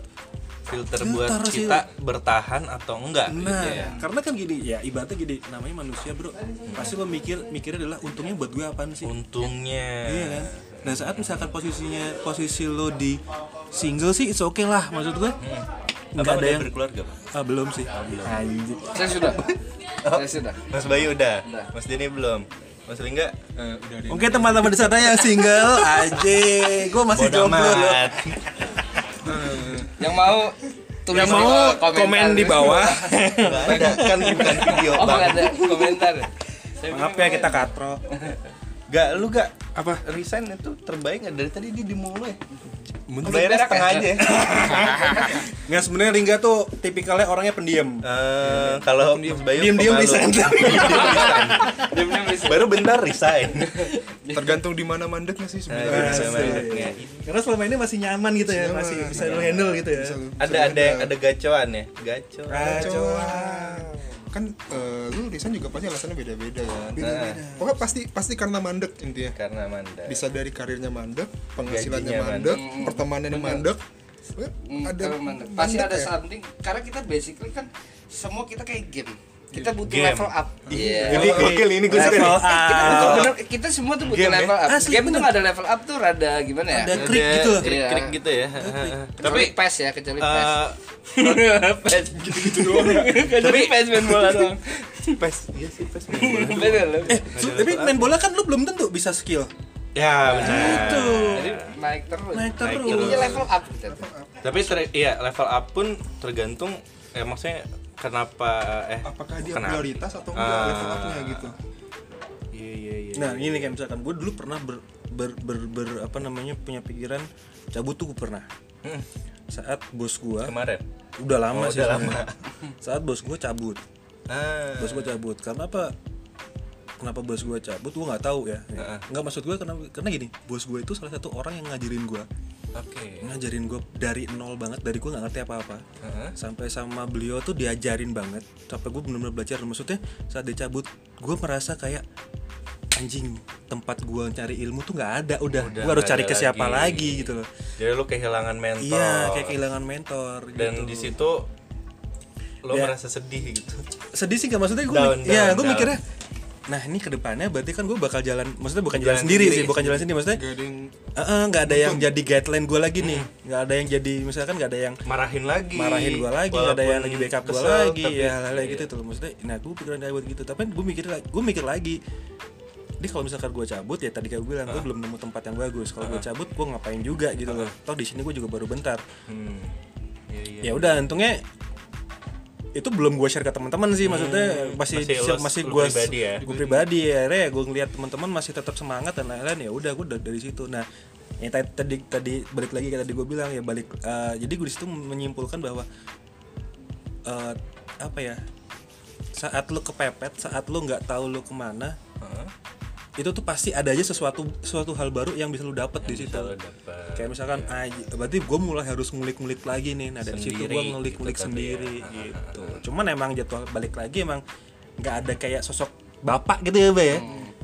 filter, Filter buat sih. kita bertahan atau enggak Nah, gitu ya? karena kan gini ya ibaratnya gini namanya manusia bro. Pasti lo mikir mikirnya adalah untungnya buat gue apaan sih? Untungnya. Iya kan? Nah saat misalkan posisinya posisi lo di single sih it's okay lah maksud gue nggak Abang ada yang berkeluarga Pak? ah belum sih. Anjir Saya sudah. Saya sudah. Mas Bayu udah, Udah. Mas Denny belum Mas Lingga Eh, udah. Mungkin teman-teman di sana yang single aja, gue masih bodo jomblo. amat. Yang mau tulis Yang mau di komentar. komen di bawah. Ada kan bukan video Oh, bang ada komentar. Saya Maaf ya kita katro. Gak, lu gak Apa? resign itu terbaik nggak dari tadi dia di mulu ya Belum Bayarnya setengah ya? aja Nggak sebenarnya Ringga tuh tipikalnya orangnya pendiam. Eh, Kalau Mas Bayu pemalu. resign. Diem-diem resign. Diam-diam bisa. Baru bentar resign Tergantung di mana mandeknya sih Nah, sebenarnya. anaknya. Karena selama ini masih nyaman gitu ya, masih bisa lo handle gitu ya. Ada ada yang ada gacoan ya Gaco Kacau. Kan eh, lu desain juga pasti alasannya beda-beda kan? Beda-beda. pokoknya pasti pasti karena mandek intinya. Karena Manda bisa dari karirnya mandek penghasilannya Gajinya mandek mandek. pertemanannya mandek. Hmm, ada mana- pasti mandek ada ya. something karena kita basically kan semua kita kayak game kita butuh Game. level up iya Ini gokil ini gue suka Level nih up. kita butuh bener kita semua tuh butuh Game ya? level up Asli, game tuh bener. nggak ada level up tuh rada gimana ya Ada krik gitu loh. Krik, Iya. krik gitu ya tapi Tapi pes ya kecuali pes eh, pes gitu-gitu doang kecuali pes main bola doang Pes Iya sih pes bener Eh, su- tapi main bola kan lu belum tentu bisa skill. Ya benar Itu. jadi naik terus Naik terus. intinya level up gitu Tapi ter- iya level up pun tergantung eh maksudnya kenapa eh apakah dia kenapa? prioritas atau enggak Ah. level gitu Iya iya iya. Nah, ini kayak misalkan gue dulu pernah ber, ber, ber, ber- apa namanya punya pikiran cabut tuh gue pernah. Hmm, Saat bos gue kemarin. udah lama Oh, sih udah sebenarnya. Saat bos gue cabut. Ah. bos gue cabut karena apa kenapa bos gue cabut gue nggak tahu ya nggak maksud gue karena karena gini bos gue itu salah satu orang yang ngajarin gue Oke. ngajarin gue dari nol banget dari gue nggak ngerti apa apa Heeh. sampai sama beliau tuh diajarin banget sampai gue benar-benar belajar maksudnya saat dia cabut gue merasa kayak anjing tempat gue cari ilmu tuh nggak ada udah, Udah gue harus cari ke siapa lagi. lagi. gitu loh Jadi lu kehilangan mentor. iya kayak kehilangan mentor Dan gitu. di situ lo Ya. merasa sedih gitu. sedih sih gak maksudnya gue Down, ya gue mikirnya nah ini ke depannya berarti kan gue bakal jalan maksudnya bukan jalan, Jalan sendiri, sendiri. sih bukan jalan sendiri maksudnya gak ada yang Heeh, nggak ada yang jadi guideline gue lagi nih. Nggak ada yang jadi misalkan nggak ada yang Marahin lagi. marahin gue lagi nggak ada yang lagi backup gue lagi tapi- ya hal-hal iya. gitu tuh maksudnya nah gue pikiran kayak gitu. Tapi gue mikir gue mikir lagi. Ini kalau misalkan gue cabut ya tadi kayak gue bilang gue belum nemu tempat yang bagus. Kalau gue cabut gue ngapain juga gitu loh. Toh di sini gue juga baru bentar. Hmm. Iya iya. ya udah untungnya itu belum gue share ke teman-teman sih maksudnya masih Masih masih, masih gue pribadi ya? gue pribadi ya akhirnya ya gue ngeliat teman-teman masih tetap semangat dan lain-lain ya udah gue dari, dari situ nah yang tadi tadi, tadi balik lagi kayak tadi gue bilang ya balik eh, jadi gue di situ menyimpulkan bahwa eh, apa ya saat lu kepepet saat lu nggak tahu lu ke mana Heeh. Itu tuh pasti ada aja sesuatu sesuatu hal baru yang bisa lu dapet di situ dapet. kayak misalkan ah, berarti gue mulai harus ngulik-ngulik lagi nih nah dari situ Sendiri gue ngulik-ngulik gitu sendiri ya. gitu cuman emang jadwal balik lagi emang nggak ada kayak sosok bapak gitu ya Bay ya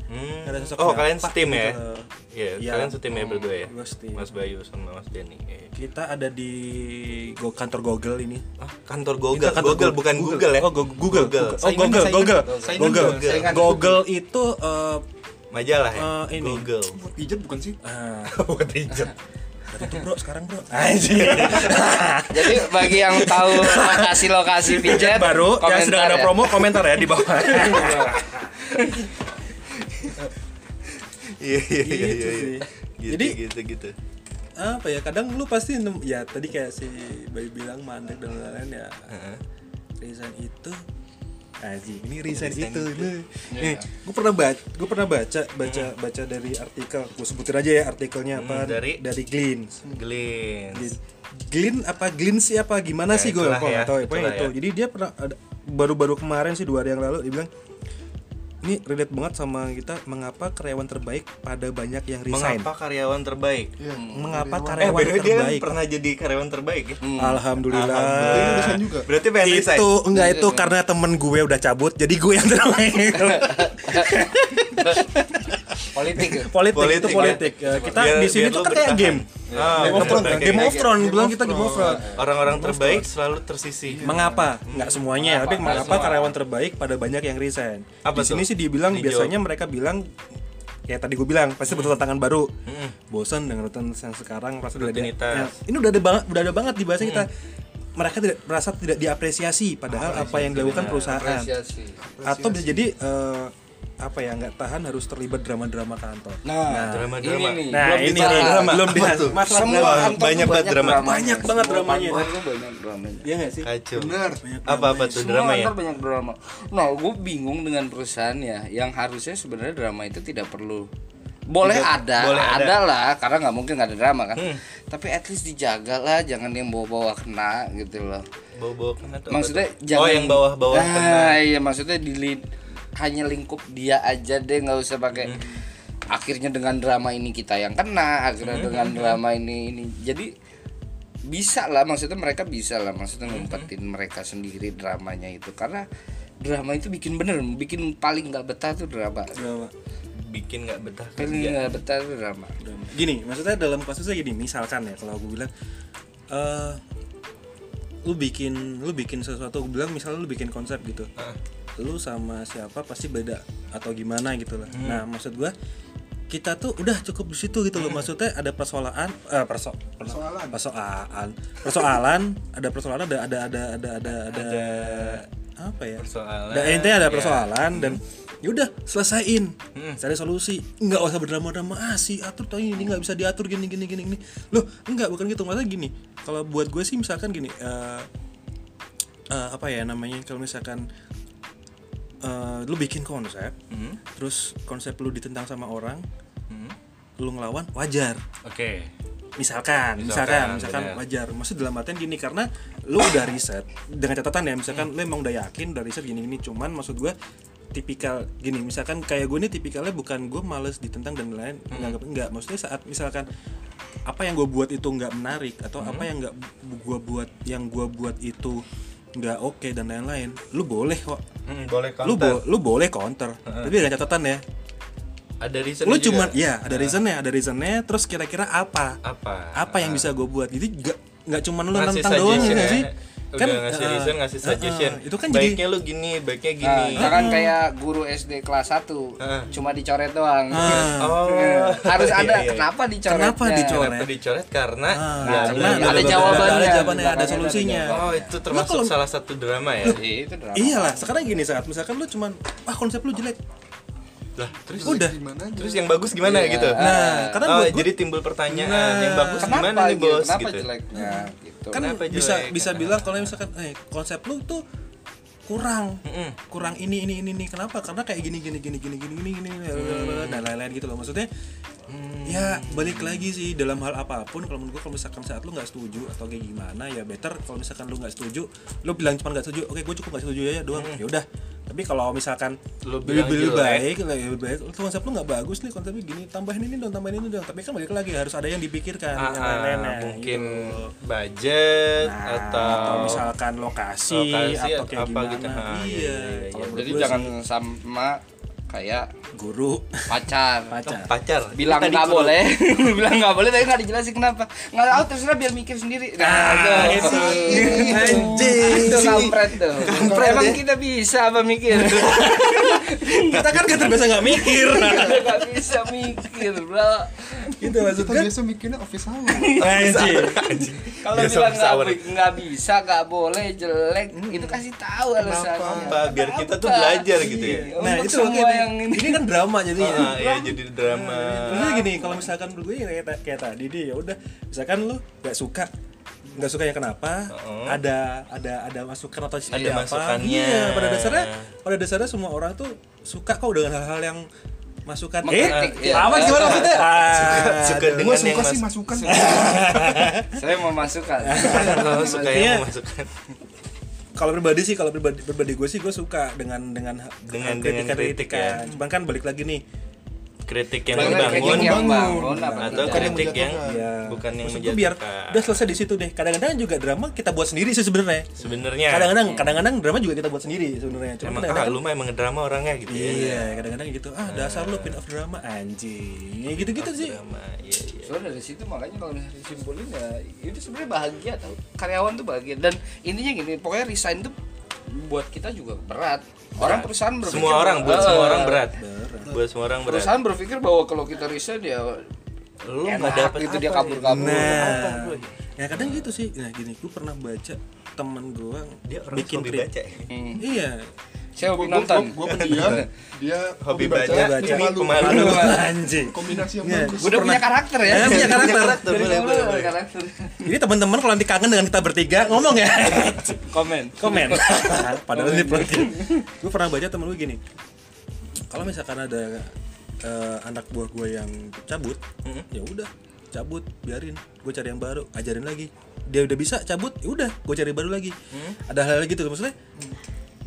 Hmm. Nggak ada sosok Oh kalian bapak setim gitu. ya? Iya, Iya. kalian setim ya berdua ya? Mas Bayu sama Mas Denny. Iya. kita ada di go kantor Google ini Ah, kantor Google, Kita kantor Google bukan Google, ya? oh Go- Google Google. oh Saingan, Google saingan. Google Saingan Google Google. Saingan Google itu eh, Majalah ya? Eh, ini. Google. buat pijat bukan sih ah, Bukan hijab. tutup bro sekarang bro anjing Jadi bagi yang tahu lokasi-lokasi pijat baru yang sedang ada ya. promo komentar ya di bawah Iya iya iya Gitu iya. sih. Gitu, Jadi- gitu gitu. apa ya kadang lu pasti ya tadi kayak si Bayi bilang mandek dan lain-lain ya Heeh. resign itu Aji, ini resign, Resign itu, itu. nih. Nih, gue pernah baca, gue pernah baca, baca, baca dari artikel. Gue sebutin aja ya artikelnya apa? Hmm, dari? dari Glean. Glins. Glean apa Glean sih apa gimana Ya, sih gue itulah nggak ya, tahu. Itu. ya. Jadi dia pernah baru-baru kemarin sih dua hari yang lalu dia bilang ini relate banget sama kita mengapa karyawan terbaik pada banyak yang resign. Mengapa karyawan terbaik? Iya. Mengapa Eh, karyawan the way, dia kan terbaik? pernah jadi karyawan terbaik ya? Alhamdulillah. Ini urusan juga. Berarti pengen resign. itu enggak itu karena temen gue udah cabut jadi gue yang terbaik Politik. ya? politik, Politik, itu ya. politik. Ya, kita Biar- di sini tuh kan kayak game. Ah, Game of Thrones. Game kayak of Thrones bilang kita Game of Thrones. Orang-orang terbaik selalu tersisih. mengapa? Nggak semuanya ya tapi mengapa? karyawan terbaik pada banyak yang resign? Apa di sini tuh? sih dibilang biasanya mereka bilang ya tadi gue bilang pasti butuh tantangan baru. Bosan dengan rutinitas yang sekarang pasti udah ada ya, ini udah ada banget udah ada banget di bahasa kita. Mereka tidak merasa tidak diapresiasi padahal apa yang dilakukan perusahaan. Apresiasi. atau bisa jadi eh, apa ya nggak tahan harus terlibat drama-drama kantor Nah, Drama-drama. ini nih. Nah, belum ini nih, Drama. belum dibahas. Masalah Semua drama. tuh Banyak banget drama. dramanya. Banyak banget dramanya. tuh banyak dramanya. Iya nggak sih? Kacau. Bener. Apa-apa tuh drama ya? banyak drama. Nah, gue bingung dengan perusahaan ya, yang harusnya sebenarnya drama itu tidak perlu. Boleh Tidak- ada, boleh ada, ada. lah, karena nggak mungkin nggak ada drama kan. Hmm. Tapi at least dijaga lah, jangan yang bawa-bawa kena gitu loh. Bawa-bawa kena tuh Maksudnya tuh? jangan Oh, yang bawah-bawah nah, kena. iya maksudnya di hanya lingkup dia aja deh, nggak usah pakai. Hmm. Akhirnya dengan drama ini kita yang kena, akhirnya Hmm. dengan drama ini ini. Jadi bisa lah maksudnya mereka bisa lah maksudnya Hmm. ngumpetin mereka sendiri dramanya itu karena drama itu bikin bener bikin paling nggak betah tuh drama Drama. Bikin nggak betah paling nggak betah tuh drama Gini, maksudnya dalam kasusnya gini, misalkan ya kalau aku bilang eh lu bikin lu bikin sesuatu, aku bilang misalnya lu bikin konsep gitu. Ah. Lu sama siapa pasti beda atau gimana gitu lah. Hmm. Nah, maksud gua kita tuh udah cukup di situ gitu loh. Maksudnya ada persoalan eh perso, persoalan persoalan persoalan ada persoalan ada ada ada ada ada ada, apa ya? Persoalan, Ada- intinya ada ya. persoalan dan yaudah selesaiin Hmm. cari solusi nggak usah berdrama-drama ah si atur tuh ini nggak bisa diatur gini gini gini gini loh enggak bukan gitu maksudnya gini kalau buat gue sih misalkan gini eh eh, apa ya namanya kalau misalkan eh, lu bikin konsep Hmm. terus konsep lu ditentang sama orang Hmm. lu ngelawan wajar Oke. misalkan Misalkan, misalkan misalkan benar. wajar maksud dalam artian gini karena lu udah riset dengan catatan ya misalkan lu emang udah yakin udah riset gini gini cuman maksud gue tipikal gini misalkan kayak gue ini tipikalnya bukan gue males ditentang dan lain menganggap enggak maksudnya saat misalkan apa yang gue buat itu nggak menarik atau apa yang nggak gue buat yang gue buat itu nggak oke dan lain-lain. Lu boleh kok. Hmm, boleh lu counter. bo- lu boleh counter tapi dengan catatan ya. Ada reason lu cuman ya ada reasonnya ada reasonnya terus kira-kira apa? Apa? apa yang bisa gue buat? Jadi nggak nggak cuma lu Ngasih nentang doang nggak ya. sih Udah ngasih eh, reason, ngasih eh, suggestion. eh, itu kan jadi baiknya lu gini, baiknya gini. jangan kayak guru SD kelas 1 Ah. cuma dicoret doang Ah. Oh. harus Iya, ada iya. kenapa dicoret Kenapa dicoret? Kenapa dicoret? Karena Ah, ya, karena ada bla, jawabannya. ada jawabannya ada solusinya ada Oh, itu termasuk kalau- salah satu drama ya? Iya, itu drama iyalah sekarang gini saat misalkan lu cuman ah konsep lu jelek Lah, terus udah terus yang bagus gimana Iya. gitu? nah karena oh, buat gua- jadi timbul pertanyaan Nah, yang bagus kenapa gimana nih gitu? bos kenapa gitu. jeleknya gitu kan Kenapa bisa jelek? bisa bilang kalau misalkan eh konsep lu tuh kurang Mm-mm. kurang ini ini ini ini kenapa karena kayak gini gini gini gini gini gini gini Hmm. dan lain-lain gitu loh maksudnya ya balik lagi sih dalam hal apa pun kalau menurut gua kalau misalkan saat lu nggak setuju atau kayak gimana ya better kalau misalkan lu nggak setuju lu bilang cuma nggak setuju oke gue cukup nggak setuju ya doang. Ya udah. Tapi kalau misalkan Hmm. Lu lebih, lebih baik lebih baik lu konsep lu nggak bagus nih konsepnya gini tambahin ini dong tambahin ini dong. Tapi kan balik lagi harus ada yang dipikirkan Ah, yang ah, lain-lainnya mungkin gitu. budget Nah, atau, atau misalkan lokasi, lokasi atau kayak apa gimana. Gitu. Ah, iya, iya, iya, jadi jangan sih, sama kayak guru. pacar. Pacar. Oh, pacar. Bilang nggak boleh. Bilang nggak boleh tapi nggak dijelasin kenapa. Nggak tahu terserah biar mikir sendiri. Nah tuh itu anjing. Itu kampret tuh. Emang kita bisa apa mikir? Kita kan gak terbiasa nggak mikir. Nggak bisa mikir bro. Gitu maksud kita gue biasa mikirnya office hour. Anjing. Kalau bilang nggak bisa, nggak boleh, jelek, itu kasih tahu alasannya. Biar kita tuh belajar gitu ya. Iya, nah itu semua makanya yang ini. ini kan drama jadinya Ah, ya jadi drama Terus gini, kalau misalkan menurut gue kayak, kayak tadi deh, ya udah, misalkan lu gak suka nggak suka ya kenapa Heeh. ada ada ada masukan atau Ada apa masukannya. iya pada dasarnya pada dasarnya semua orang tuh suka kok dengan hal-hal yang masukan eh iya. apa gimana maksudnya suka aduh. dengan gue yang suka mas- sih masukan Saya mau masukkan. kalau suka Iya. Kalau pribadi sih kalau pribadi pribadi gue sih gue suka dengan dengan Dengan- kritikan kritik ya. cuman kan balik lagi nih kritik yang Bagaimana membangun kritik yang membangun. atau? Bukan yang kritik yang menjatuhkan. ya bukan yang gue biar menjatuhkan udah selesai di situ deh kadang-kadang juga drama kita buat sendiri sih sebenarnya sebenarnya kadang-kadang kadang-kadang drama juga kita buat sendiri sebenarnya cuma emang kadang-kadang ah lu mah emang drama orangnya gitu ya Iya, kadang-kadang gitu. Ah, dasar lu pin of drama anjing. Ya gitu-gitu sih. drama iya iya So dari situ makanya kalau misalnya disimpulin ya itu sebenarnya bahagia tau karyawan tuh bahagia dan intinya gini pokoknya resign tuh buat kita juga berat orang perusahaan berpikir semua orang buat semua orang berat buat semua orang berat perusahaan berpikir bahwa kalau kita resign ya lu nggak dapet gitu apa dia ya? kabur-kabur Nah, ya kadang gitu sih. Nah, gini, gue pernah baca teman gue dia orang bikin baca ya? Hmm. Iya, saya hobi gue nonton gue pendiam dia hobi baca, baca. ini pemalu. anjing. kombinasi yang Iya. bagus udah punya karakter ya Eh, punya karakter. Boleh, boleh, karakter Jadi teman-teman kalau nanti kangen dengan kita bertiga ngomong ya. komen Komen. Padahal ini plugin. Gue pernah baca temen gue gini. Kalau misalkan ada eh, anak buah gue yang cabut, ya udah cabut biarin gue cari yang baru ajarin lagi dia udah bisa cabut ya udah gue cari baru lagi ada hal-hal gitu maksudnya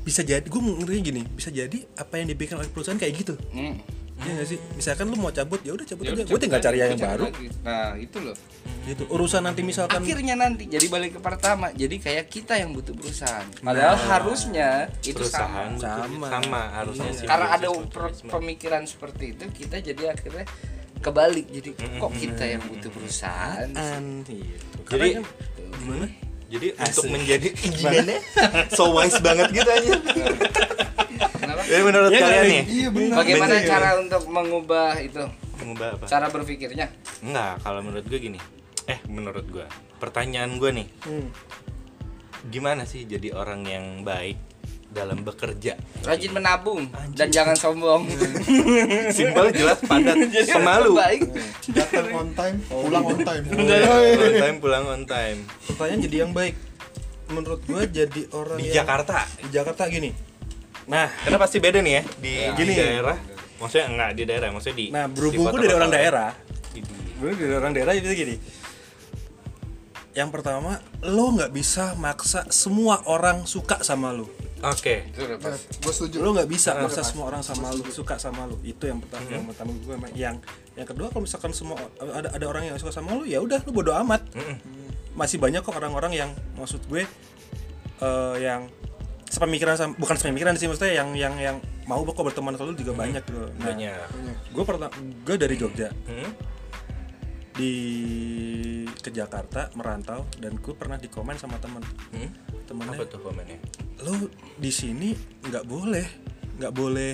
bisa jadi gue ngerti gini bisa jadi apa yang dibikin oleh perusahaan kayak gitu. Hmm. Iya gak sih? Misalkan lu mau cabut ya udah cabut Ya aja. gue tinggal cari yang baru. lagi. nah itu loh. Gitu urusan nanti misalkan akhirnya nanti jadi balik ke pertama. Jadi kayak kita yang butuh perusahaan. Padahal harusnya itu sama. Sama. sama harusnya sih. Karena ada pemikiran seperti itu kita jadi akhirnya kebalik. Jadi kok kita yang butuh perusahaan? An, gitu. Jadi- kan, gimana jadi untuk Asik. menjadi gimana? so wise banget gitu aja. Kenapa? jadi menurut Iya, kalian kan? nih? Iya benar. Bagaimana Bener. cara untuk mengubah itu? Mengubah apa? Cara berpikirnya? Enggak kalau menurut gue gini. Eh menurut gue. Pertanyaan gue nih. Hmm. gimana sih jadi orang yang baik dalam bekerja. Rajin menabung dan jangan sombong. Simpel jelas padat jadi pemalu. baik datang on time pulang on time. On time pulang on time. Pertanyaan jadi yang baik. Menurut gue jadi orang di yang Jakarta. Di Jakarta gini. Nah karena pasti beda nih ya? Di, di Gini. daerah? Maksudnya enggak di daerah maksudnya di nah berhubung gue dari orang daerah. Di- gue dari orang daerah jadi gini. Yang pertama lo nggak bisa maksa semua orang suka sama lo oke. Udah pas. gue setuju. Lo nggak bisa maksa semua orang sama lo suka sama lo itu yang pertama Hmm. yang pertama gue yang yang kedua kalau misalkan semua ada ada orang yang suka sama lo ya udah lo bodo amat. Hmm. masih banyak kok orang-orang yang maksud gue eh, yang sepemikiran sama, bukan sepemikiran sih maksudnya yang yang yang mau kok berteman sama lo juga banyak gitu nah, banyak. Gue pertama gue dari Jogja. Hmm? Di ke Jakarta merantau dan gue pernah dikomen sama temen Hmm? temennya apa tuh komennya lo di sini nggak boleh nggak boleh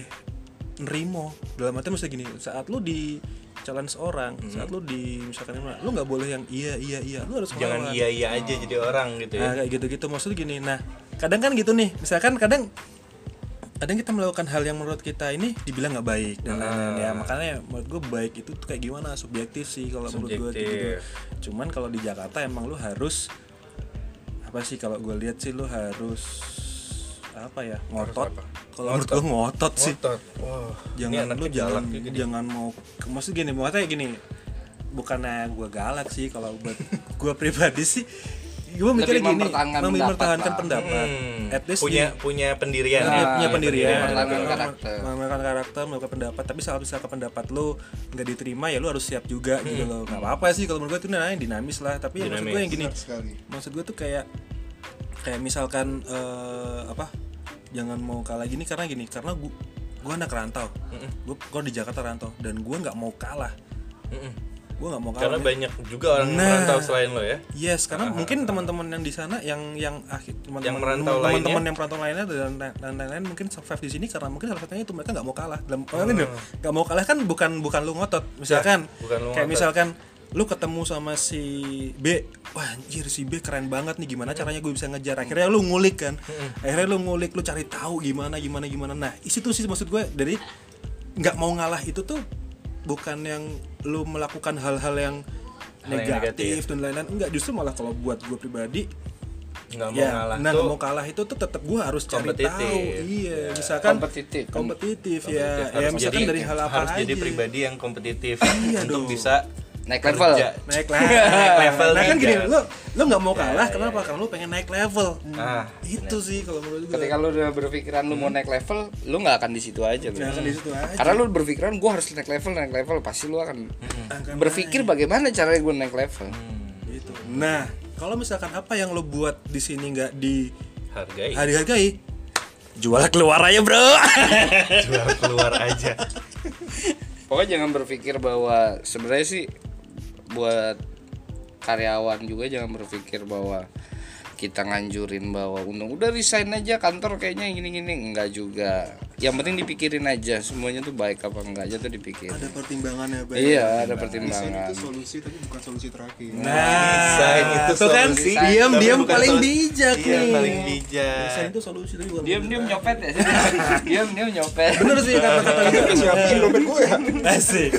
nerimo dalam arti maksudnya gini saat lo di challenge orang Hmm. saat lo di misalkan lo nggak boleh yang iya iya iya lo harus jangan melawan. iya iya aja jadi orang gitu nah ya kayak gitu gitu maksudnya gini nah kadang kan gitu nih misalkan kadang kadang kita melakukan hal yang menurut kita ini dibilang nggak baik dan lain-lain ya. Makanya menurut gue baik itu tuh kayak gimana? Subjektif sih kalau menurut gue gitu cuman kalau di Jakarta emang lu harus apa sih kalau gue lihat sih lu harus apa ya? Ngotot. kalau menurut gue ngotot. sih. Ngotot. Ini jangan lu juga dia. jangan mau maksud gini maksudnya gini. Bukannya gue galak sih kalau buat gue pribadi sih gue mikirnya gini mempertahankan mem- pendapat mempertahankan Hmm, at least punya di- punya pendirian Nah, ya. punya pendirian, mempertahankan karakter. melakukan karakter, melakukan pendapat. Tapi saat misalkan pendapat lu nggak diterima ya lu harus siap juga gitu loh. Gak apa-apa sih kalau menurut gue itu namanya dinamis lah. Tapi yang maksud gue yang gini, maksud gue tuh kayak kayak misalkan eh, apa? Jangan mau kalah gini karena gini, karena gue gue anak rantau. Gue gue di Jakarta rantau dan gue nggak mau kalah. Gue nggak mau kalah Karena men. banyak juga orang Nah. merantau selain lo ya. Yes, karena mungkin teman-teman yang di sana yang yang akhir teman-teman Yang merantau teman-teman lainnya. yang perantau lainnya dan dan lain-lain mungkin survive di sini karena mungkin salah satunya itu mereka nggak mau kalah. Dalam Oh. oh. nggak mau kalah kan bukan bukan lu ngotot. Misalkan Ya, bukan lu kayak ngotot. misalkan lu ketemu sama si B, wah anjir si B keren banget nih gimana caranya gue bisa ngejar. Akhirnya lu ngulik kan. Akhirnya lu ngulik, lu cari tahu gimana gimana gimana. Nah, isi tuh sih maksud gue dari nggak mau ngalah itu tuh bukan yang lu melakukan hal-hal yang Hal yang negatif, negatif. dan lain-lain enggak justru malah kalau buat gue pribadi Nggak mau ya ngalah nah nggak mau kalah itu tuh tetap gue harus cari Kompetitif. tahu iya misalkan Kompetitif. kompetitif ya Harus ya misalkan jadi- dari hal apa harus aja jadi pribadi yang kompetitif Iya untuk dong. bisa Naik level. kerja. naik lah Naik level nah kan gini lo lo nggak mau kalah Ya, kenapa? ya, karena lo pengen naik level. Ah, itu sih kalau menurut gue Ketika lu udah berpikiran lu mau naik level, lu nggak akan di situ aja. bro. Nggak akan di situ aja. Karena lu berpikiran gua harus naik level, naik level, pasti lu akan Akan berpikir bagaimana caranya gue naik level. gitu. Nah kalau misalkan apa yang lo buat di sini nggak hargai. Dihargai jual keluar aja bro. Jual keluar aja. Pokoknya jangan berpikir bahwa sebenarnya sih buat karyawan juga jangan berpikir bahwa kita nganjurin bahwa untung udah resign aja kantor kayaknya gini-gini enggak juga. Yang penting dipikirin aja semuanya tuh baik apa enggak aja tuh dipikirin. ada pertimbangannya baik Iya, ada pertimbangan. itu solusi tapi bukan solusi terakhir Nah, Desain itu tuh kan solusi, diam tapi diam bukan paling solusi. bijak Iya, nih. paling bijak. Desain itu solusi tapi bukan Diam-diam nyopet ya. Diam-diam nyopet. Bener sih kata-kata Liga. siapin dompet gue ya Asik.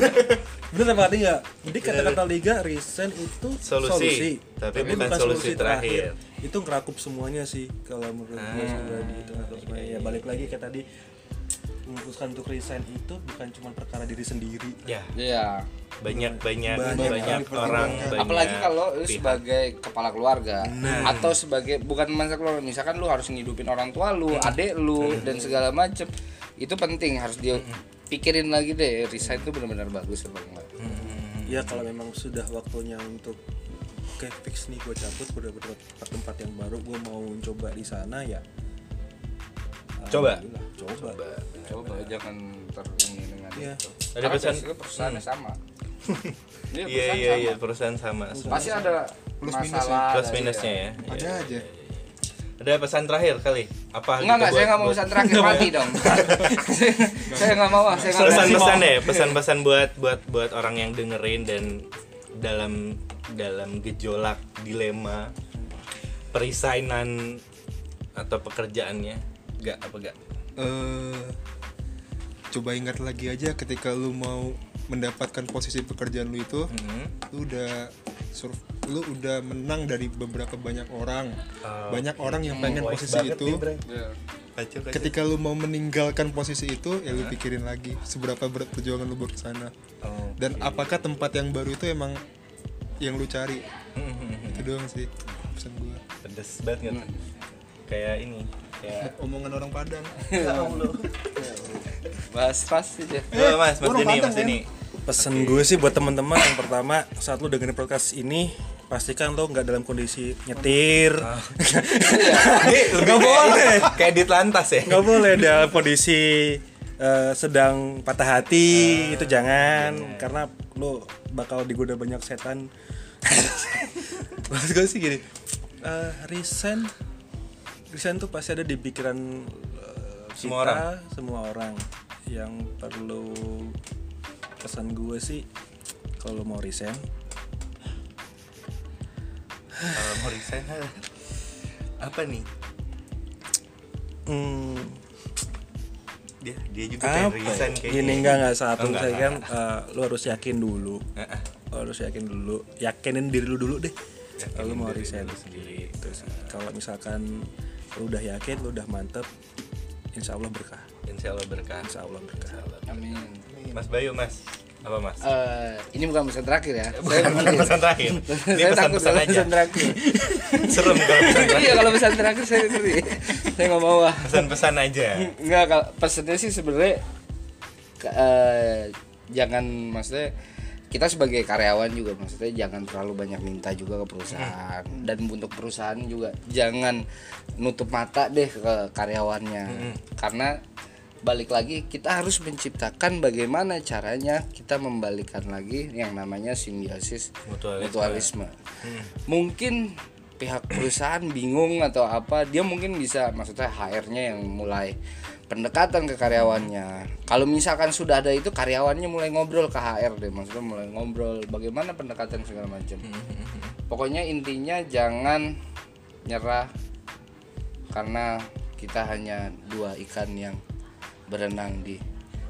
Bener apa tadi nggak? Jadi kata-kata Liga resign itu Solusi, tapi bukan solusi terakhir. Itu ngerakup semuanya sih kalau menurut gue pribadi itu ngerakup semuanya. Ya balik lagi kayak tadi memutuskan untuk resign itu bukan cuma perkara diri sendiri. ya Iya. banyak banyak Banyak banyak, yang orang banyak apalagi kalau lu pihak. sebagai kepala keluarga atau sebagai bukan masa keluarga misalkan lu harus ngidupin orang tua lu adik lu dan segala macem itu penting harus dia pikirin lagi deh resign itu benar-benar bagus apa enggak Ya kalau memang sudah waktunya untuk Oke fix nih gue cabut gue udah bertempat tempat yang baru gue mau coba di sana ya Coba. Alhamdulillah, coba. coba. Jangan ter ini dengan Iya. itu. Ada biasanya perusahaannya sama. Iya Iya, perusahaan iya sama. iya perusahaan sama. Pasti ada masalah plus minusnya. ya. Ada Iya. aja ada pesan terakhir kali? Apa Enggak, gitu enggak, saya buat- enggak mau pesan terakhir mati dong. saya enggak mau, saya enggak mau. pesan-pesan deh pesan-pesan buat buat buat orang yang dengerin dan dalam dalam gejolak dilema perisainan atau pekerjaannya enggak apa enggak eh coba ingat lagi aja ketika lu mau mendapatkan posisi pekerjaan lu itu Mhm. lu udah sur- lu udah menang dari beberapa banyak orang banyak orang yang pengen Wise posisi itu nih. Iya. Kacau, kacau. ketika lu mau meninggalkan posisi itu ya lu pikirin lagi seberapa berat perjuangan lu buat sana Oh. dan apakah tempat yang baru itu emang yang lu cari Mhm. itu doang sih pesan gua pedes banget kayak ini kayak omongan orang Padang Bahas ras aja. Mas mas Denny Padang, mas Denny Pesan gue sih buat teman-teman yang pertama saat lu dengerin podcast ini pastikan lo nggak dalam kondisi nyetir. Nggak boleh. kayak di lantas ya. Nggak boleh dalam kondisi eh, sedang patah hati itu jangan. karena lo bakal digoda banyak setan. Maksud gue sih gini eh, resign resign tuh pasti ada di pikiran Semua kita, orang. semua orang yang perlu pesan gue sih kalau mau resign Kalau mau resign apa nih hmm, dia dia juga pengen apa resign ya? kayaknya gini enggak enggak satu Oh, enggak, saya enggak, kan eh, lu harus yakin dulu. Lu harus yakin dulu yakinin diri lu dulu deh kalau mau resign sendiri. Gitu sih. kalau misalkan lu udah yakin lu udah mantep insya Allah berkah. Insya Allah berkah. Insya Allah berkah. Amin. Mas Bayu mas. Apa mas? Eh, ini bukan pesan terakhir ya. bukan bukan pesan terakhir. Ini saya takut pesan-pesan sama aja. pesan terakhir. serem kalau pesan Iya terakhir. kalau pesan terakhir saya ngeri. saya nggak mau ah. pesan-pesan aja. Enggak kalau pesannya sih sebenarnya eh, jangan maksudnya kita sebagai karyawan juga maksudnya jangan terlalu banyak minta juga ke perusahaan. Dan untuk perusahaan juga jangan nutup mata deh ke karyawannya. Karena balik lagi kita harus menciptakan bagaimana caranya kita membalikan lagi yang namanya simbiosis Mutualisme. mutualisme. Mungkin pihak perusahaan bingung atau apa, dia mungkin bisa maksudnya HR-nya yang mulai pendekatan ke karyawannya. Kalau misalkan sudah ada itu karyawannya mulai ngobrol ke HR deh, maksudnya mulai ngobrol bagaimana pendekatan segala macam. Pokoknya intinya jangan nyerah karena kita hanya dua ikan yang berenang di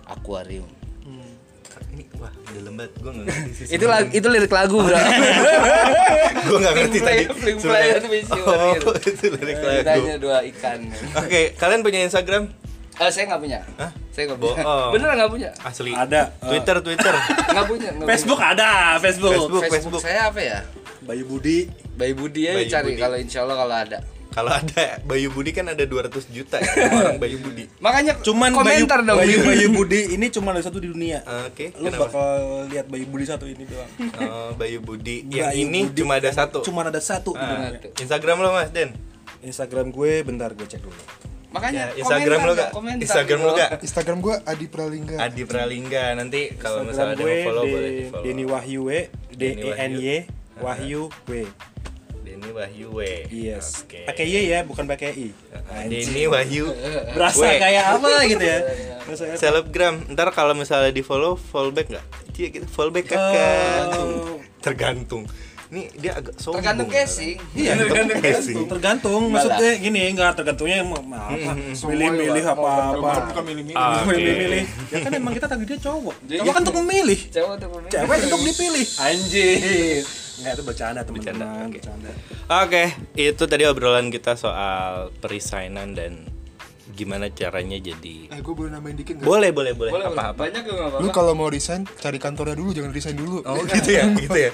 akuarium. Ini wah dalam banget gue nggak ngerti sih. Itu lag- itu lirik lagu, Bro. gue nggak ngerti tadi. play- Oh, itu lirik lagu. dua ikan. Oke, kalian punya Instagram? Eh, saya nggak punya. Hah? Saya nggak punya. Bohong. Beneran nggak punya. Asli. Ada. Twitter, Twitter. Nggak punya. nggak Facebook ada, Facebook. Facebook. Facebook saya apa ya? Bayu Budi. Bayi Budi ya Bayi cari Budi. kalau insya Allah kalau ada. Kalau ada Bayu Budi kan ada 200 juta ya, orang Bayu Budi. Makanya Cuman komentar Bayu, dong. Bayu, Bayu Budi ini cuma ada satu di dunia. Oke, Lu kenapa? bakal lihat Bayu Budi satu ini doang. Oh, Bayu Budi. Yang Bayu ini Budi. cuma ada satu. Cuma ada satu di Ah, dunia. Instagram lo Mas Den. Instagram gue bentar gue cek dulu. Makanya Ya, Instagram lo gak? Instagram lo gak? Instagram gua Adi Pralingga Adi Pralingga nanti kalau misalnya ada gue yang follow De- boleh di follow. Denny Wahyu W D E N Y Wahyu W. Denny Wahyu W. Yes. Oke. Pakai Y ya, bukan pakai I. Denny Wahyu. Berasa W. kayak apa gitu ya. Selebgram. Ntar kalau misalnya di follow, fallback nggak? Iya gitu, fallback kakak. Oh. Tergantung. Ini dia agak sombong. Tergantung casing. Iya, Tergantung casing. tergantung maksudnya gini enggak tergantungnya mau mau apa milih-milih apa apa. bukan milih-milih. Ah, milih-milih. Ya kan emang kita tadi dia cowok. Cowok kan untuk memilih. Cewek tuh pemilik. cewek untuk dipilih. Anjir. enggak itu bercanda teman-teman. Bercanda, oke. bercanda. Oke, itu tadi obrolan kita soal perisainan dan gimana caranya jadi. eh gua boleh nambahin dikit nggak Boleh, boleh, boleh. Boleh, boleh. Apa-apa. Banyak juga nggak lu apa-apa. kalau mau resign cari kantornya dulu jangan resign dulu Oh gitu ya, gitu ya.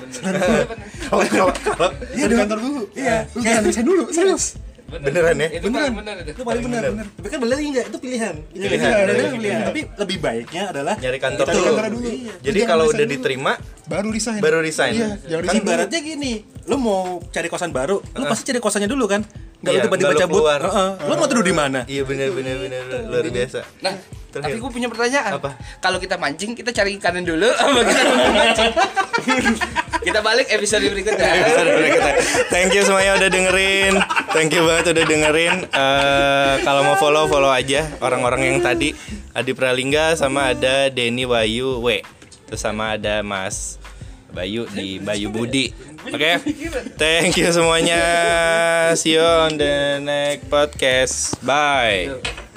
Kalau kalau kalau iya di kantor dulu iya lu jangan resign dulu serius beneran ya? Itu paling bener itu. paling benar benar tapi kan benar enggak itu pilihan itu Pilihan, pilihan, pilihan. pilihan. tapi lebih baiknya adalah nyari kantor Cari dulu. dulu. Jadi Jangan kalau udah dulu. diterima baru resign baru resign. iya kan ibaratnya gini lu mau cari kosan baru lu pasti cari kosannya dulu kan nggak Iya, lu tiba-tiba cabut keluar. Heeh. lu mau tidur di mana Iya benar benar benar luar biasa. Nah, Terakhir. tapi gue punya pertanyaan. Apa? Kalau kita mancing, kita cari ikannya dulu apa kita mancing? kita balik episode berikutnya. Episode berikutnya. Thank you semuanya udah dengerin. Thank you banget udah dengerin. Eh, kalau mau follow follow aja orang-orang yang tadi Adi Pralingga sama ada Denny Wayu W. Terus sama ada Mas Bayu di Bayu Budi. Oke. Thank you semuanya. See you on the next podcast. Bye.